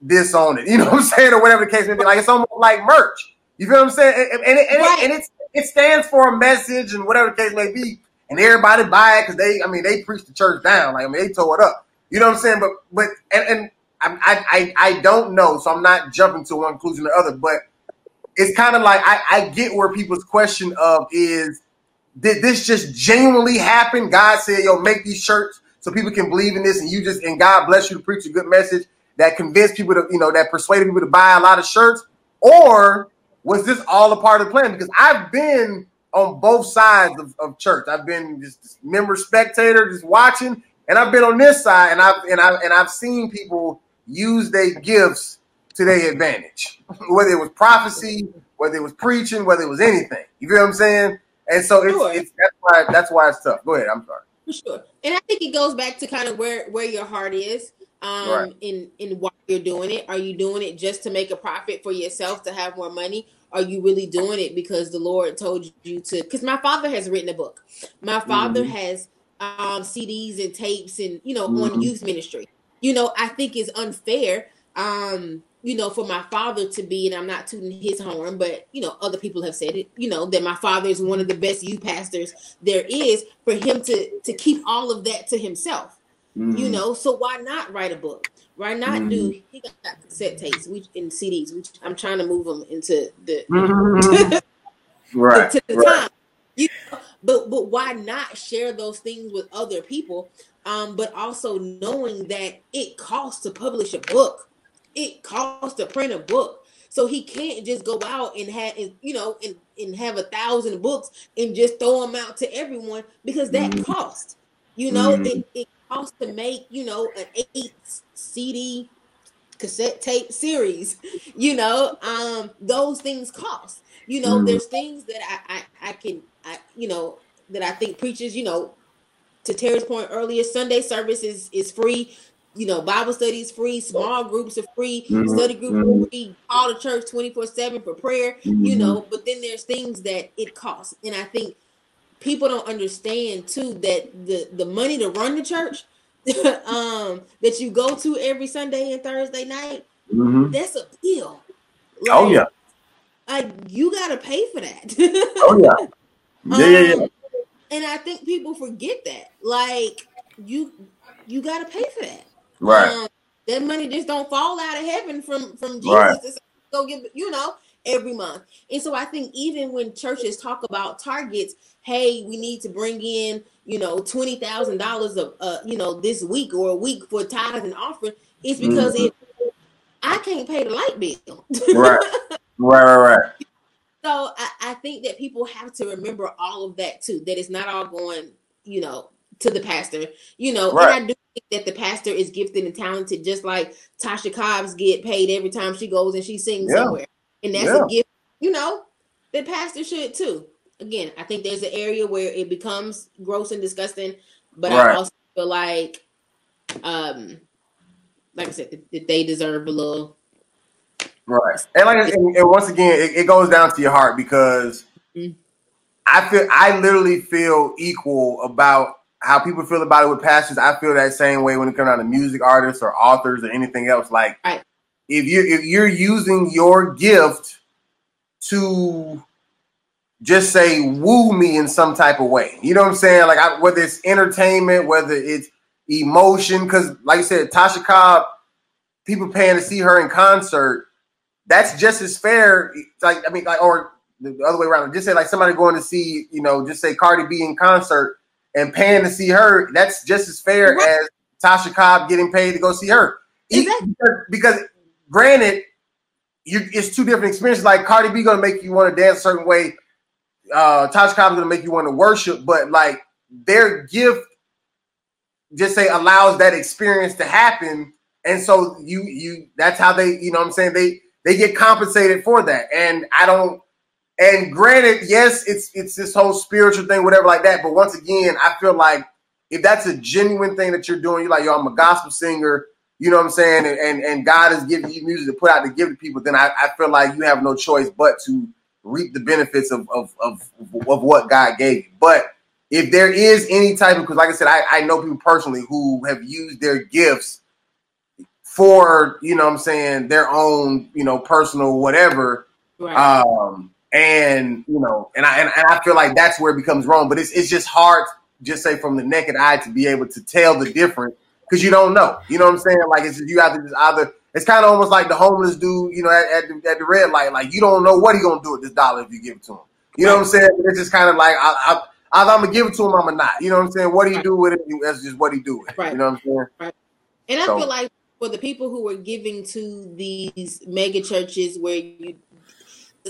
this on it. You know what I'm saying, or whatever the case may be. Like it's almost like merch. You feel what I'm saying? And, and, it, and, Right. it, and it's it stands for a message and whatever the case may be. And everybody buy it because they, I mean, they preach the church down. Like I mean, they tore it up. You know what I'm saying? But but and, and I, I I I don't know, so I'm not jumping to one conclusion or the other. But it's kind of like I, I get where people's question of is did this just genuinely happen? God said, "Yo, make these shirts so people can believe in this," and you just and God bless you to preach a good message that convinced people to, you know, that persuaded people to buy a lot of shirts, or was this all a part of the plan? Because I've been on both sides of, of church. I've been just member spectator, just watching, and I've been on this side, and I've and I've and I've seen people use their gifts to their advantage, whether it was prophecy, whether it was preaching, whether it was anything. You feel what I'm saying? And so it's, Sure. it's that's why that's why it's tough. Go ahead. I'm sorry. For sure. And I think it goes back to kind of where where your heart is um Right. in in why you're doing it. Are you doing it just to make a profit for yourself to have more money? Are you really doing it because the Lord told you to? Because my father has written a book. My father Mhm. has um CDs and tapes and you know Mhm. on youth ministry. You know, I think it's unfair um you know, for my father to be, and I'm not tooting his horn, but you know, other people have said it, you know, that my father is one of the best youth pastors there is for him to to keep all of that to himself Mm-hmm. you know so why not write a book why not do he got cassette tapes we in cds which i'm trying to move them into the Mhm. right. to the right. time you know, but but why not share those things with other people um but also knowing that it costs to publish a book it costs to print a book so he can't just go out and have and, you know and, and have a thousand books and just throw them out to everyone because that Mhm. costs you know Mhm. it, it costs to make you know an eight cd cassette tape series you know um those things cost you know Mhm. there's things that I, I i can i you know that i think preachers you know to terry's point earlier sunday service is is free you know bible study is free small groups are free Mhm. study groups Mhm. are free call to church 24 7 for prayer you Mhm. know but then there's things that it costs and i think people don't understand too that the the money to run the church um, that you go to every Sunday and Thursday night, Mhm. that's a bill. Oh yeah. like you gotta pay for that. Oh yeah. Yeah, yeah, yeah. Um, and I think people forget that. Like you, you gotta pay for that. Right. Um, that money just don't fall out of heaven from from Jesus. Right. Go give you know every month. And so I think even when churches talk about targets, hey, we need to bring in you know twenty thousand dollars of uh you know this week or a week for tithes and offering, it's because Mhm. if I can't pay the light bill. Right. Right, right, right. So I, I think that people have to remember all of that too. That it's not all going, you know, to the pastor. You know, Right. and I do think that the pastor is gifted and talented, just like Tasha Cobbs get paid every time she goes and she sings Yeah. somewhere, and that's Yeah. a gift. You know, the pastor should too. Again, I think there's an area where it becomes gross and disgusting, but I also feel like, um, like I said, that- they deserve a little. Right. And like and, and once again, it, it goes down to your heart because Mhm. I feel I literally feel equal about how people feel about it with pastors. I feel that same way when it comes down to music artists or authors or anything else. Like Right. If you if you're using your gift to just say woo me in some type of way, you know what I'm saying? Like I, whether it's entertainment, whether it's emotion, because like I said, Tasha Cobb, people paying to see her in concert that's just as fair. Like I mean, like or the other way around. Just say like somebody going to see, you know, just say Cardi B in concert and paying to see her. That's just as fair Right. as Tasha Cobb getting paid to go see her. Exactly. Because, because granted, you, it's two different experiences. Like Cardi B to make you want to dance a certain way. Uh, Tasha Cobb to make you want to worship, but like their gift just say allows that experience to happen. And so you you that's how they you know what i'm saying? They they get compensated for that. And i don't and granted yes it's it's this whole spiritual thing whatever like that. But once again i feel like if that's a genuine thing that you're doing you're like yo i'm a gospel singer you know what i'm saying? And and, and god is giving you music to put out to give to people then I, I feel like you have no choice but to reap the benefits of of of, of what god gave you. But if there is any type of because like i said I, I know people personally who have used their gifts for you know what i'm saying their own you know personal whatever Right. um and you know and i and, and i feel like that's where it becomes wrong. But it's, it's just hard just say from the naked eye to be able to tell the difference because you don't know. You know what i'm saying? Like it's you have to just either it's kind of almost like the homeless dude you know at, at, the, at the red light. Like you don't know what he gonna do with this dollar if you give it to him. You know what i'm saying? It's just kind of like I, I, either i'm gonna give it to him i'm gonna not. You know what i'm saying? What do you do with it that's just what he do with it. Right. you know what i'm saying? Right. And I So- feel like for the people who are giving to these mega churches where you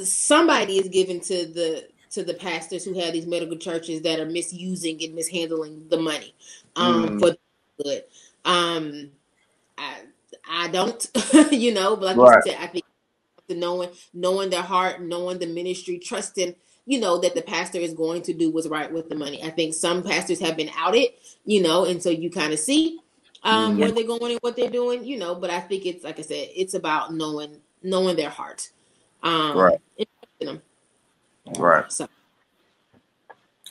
somebody is giving to the to the pastors who have these medical churches that are misusing and mishandling the money um Mhm. for good. Um I I don't you know, but like Right. you said, I think the knowing knowing their heart, knowing the ministry, trusting you know that the pastor is going to do what's right with the money. I think some pastors have been outed, you know, and so you kind of see um Mhm. where they're going and what they're doing, you know, but I think it's like I said, it's about knowing knowing their heart. Um Right. them. right So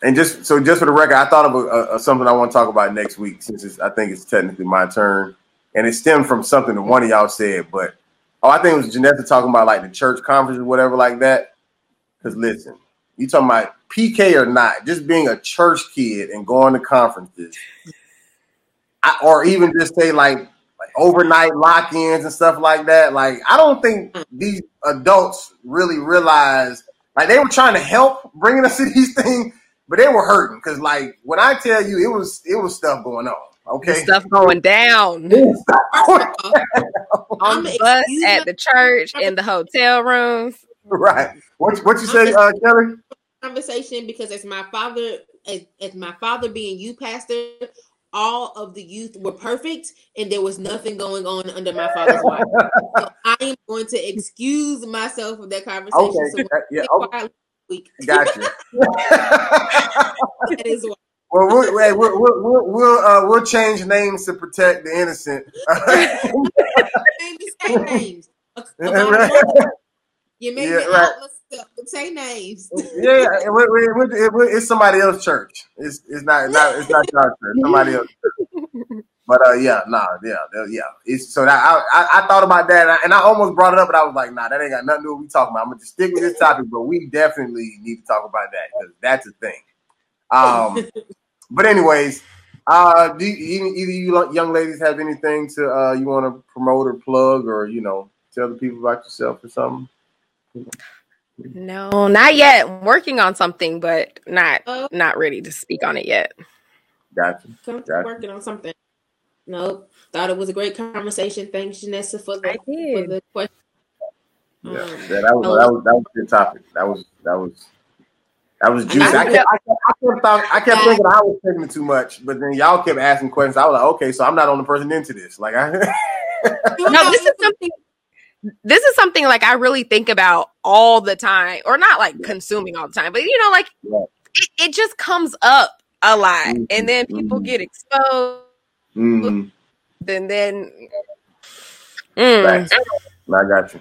And just so, just for the record, I thought of a, a, something I want to talk about next week, since I think it's technically my turn, and it stemmed from something that one of y'all said. But oh, I think it was Janetta talking about like the church conference or whatever like that. Because listen, you talking about PK or not, just being a church kid and going to conferences, I, or even just say like like overnight lock-ins and stuff like that. Like I don't think these adults really realize like they were trying to help bringing us to these things, but they were hurting because like when I tell you, it was it was stuff going on. Okay, Stuff going down It stuff going on the bus, at the church, in the hotel rooms. right. What what you say, uh, Kelly? conversation because as my father as, as my father being youth pastor all of the youth were perfect and there was nothing going on under my father's watch so i am going to excuse myself from that conversation Okay, so yeah, we'll oh, take quiet week gotcha. that is why. well, we'll, we'll, we'll, we'll, uh, we'll change names to protect the innocent. Say names Right. you made Yeah, me right. myself say names yeah, it, it, it, it, it's somebody else's church. It's it's not not it's not your church. Somebody else. But uh, yeah, nah, yeah, yeah. It's so that I, I, I thought about that, and I, and I, almost brought it up, but I was like, nah, that ain't got nothing to do with what we talking about. I'm gonna just stick with this topic, but we definitely need to talk about that because that's a thing. Um, but anyways, uh, do you, either you young ladies have anything to uh you want to promote or plug or you know tell the people about yourself or something? No, not yet. I'm working on something, but not oh. not ready to speak on it yet. Gotcha. gotcha. Working on something. Nope. Thought it was a great conversation. Thanks, Janessa, for the for the question. Yeah, um, yeah that, was, that was that was a good topic. That was that was that was juicy. I, I, kept, I, kept, I kept, thought, I kept thinking I was taking too much, but then y'all kept asking questions. I was like, okay, so I'm not on the person into this. Like, I no, this is something. This is something like I really think about all the time, or not like yeah. consuming all the time, but you know, like yeah. it, it, just comes up a lot, mm-hmm. and then people mm-hmm. get exposed Mm. And then mm. I got you.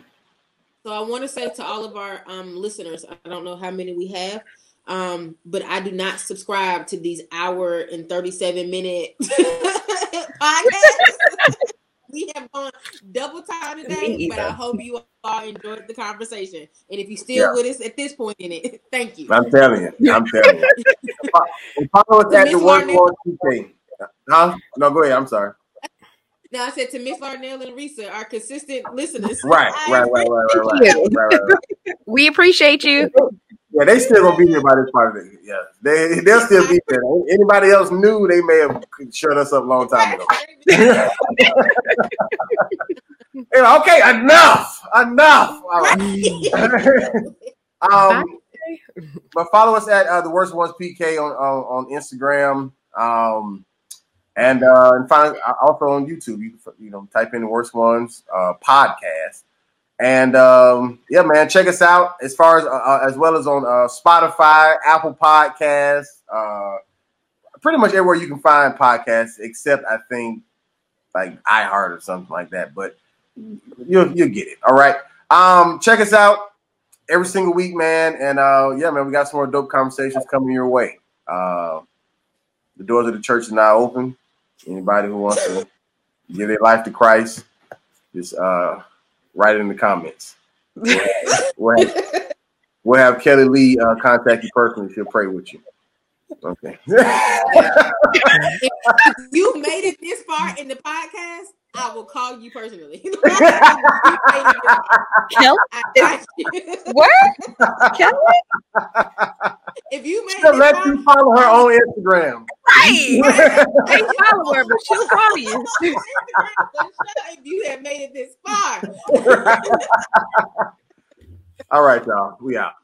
So I want to say to all of our um, listeners, I don't know how many we have, um, but I do not subscribe to these hour and 37 minute podcasts. we have gone double time today, but I hope you all enjoyed the conversation. And if you still yeah. with us at this point in it, thank you. I'm telling you. I'm telling you. follow us at the Work on Huh? No, go ahead. I'm sorry. Now I said to Miss Larnell and Risa, our consistent listeners. Right, right, right, right, right, right, right, right, We appreciate you. Yeah, they still gonna be here by this part of it. Yeah, they they'll still be there. Anybody else knew they may have shut us up a long time ago. okay, enough, enough. All right. um, but follow us at uh, the worst ones PK on on, on Instagram. Um, and uh, and find also on YouTube. You you know type in worst ones uh, podcast, and um, yeah, man, check us out as far as uh, uh as well as on uh, Spotify, Apple Podcasts, uh, pretty much everywhere you can find podcasts, except I think like iHeart or something like that. But you'll you'll get it. All right. Um, check us out every single week, man. And uh, yeah, man, we got some more dope conversations coming your way. Uh, the doors of the church are now open. Anybody who wants to give their life to Christ, just uh, write it in the comments. We'll have, we'll have, Kelly Lee uh, contact you personally. She'll pray with you. Okay. if you made it this far in the podcast, I will call you personally. Kelly? what? Kelly? If you made she'll let you follow her on Instagram. Right. I follow her, but she'll follow you. if you have made it this far. All right, y'all. We out.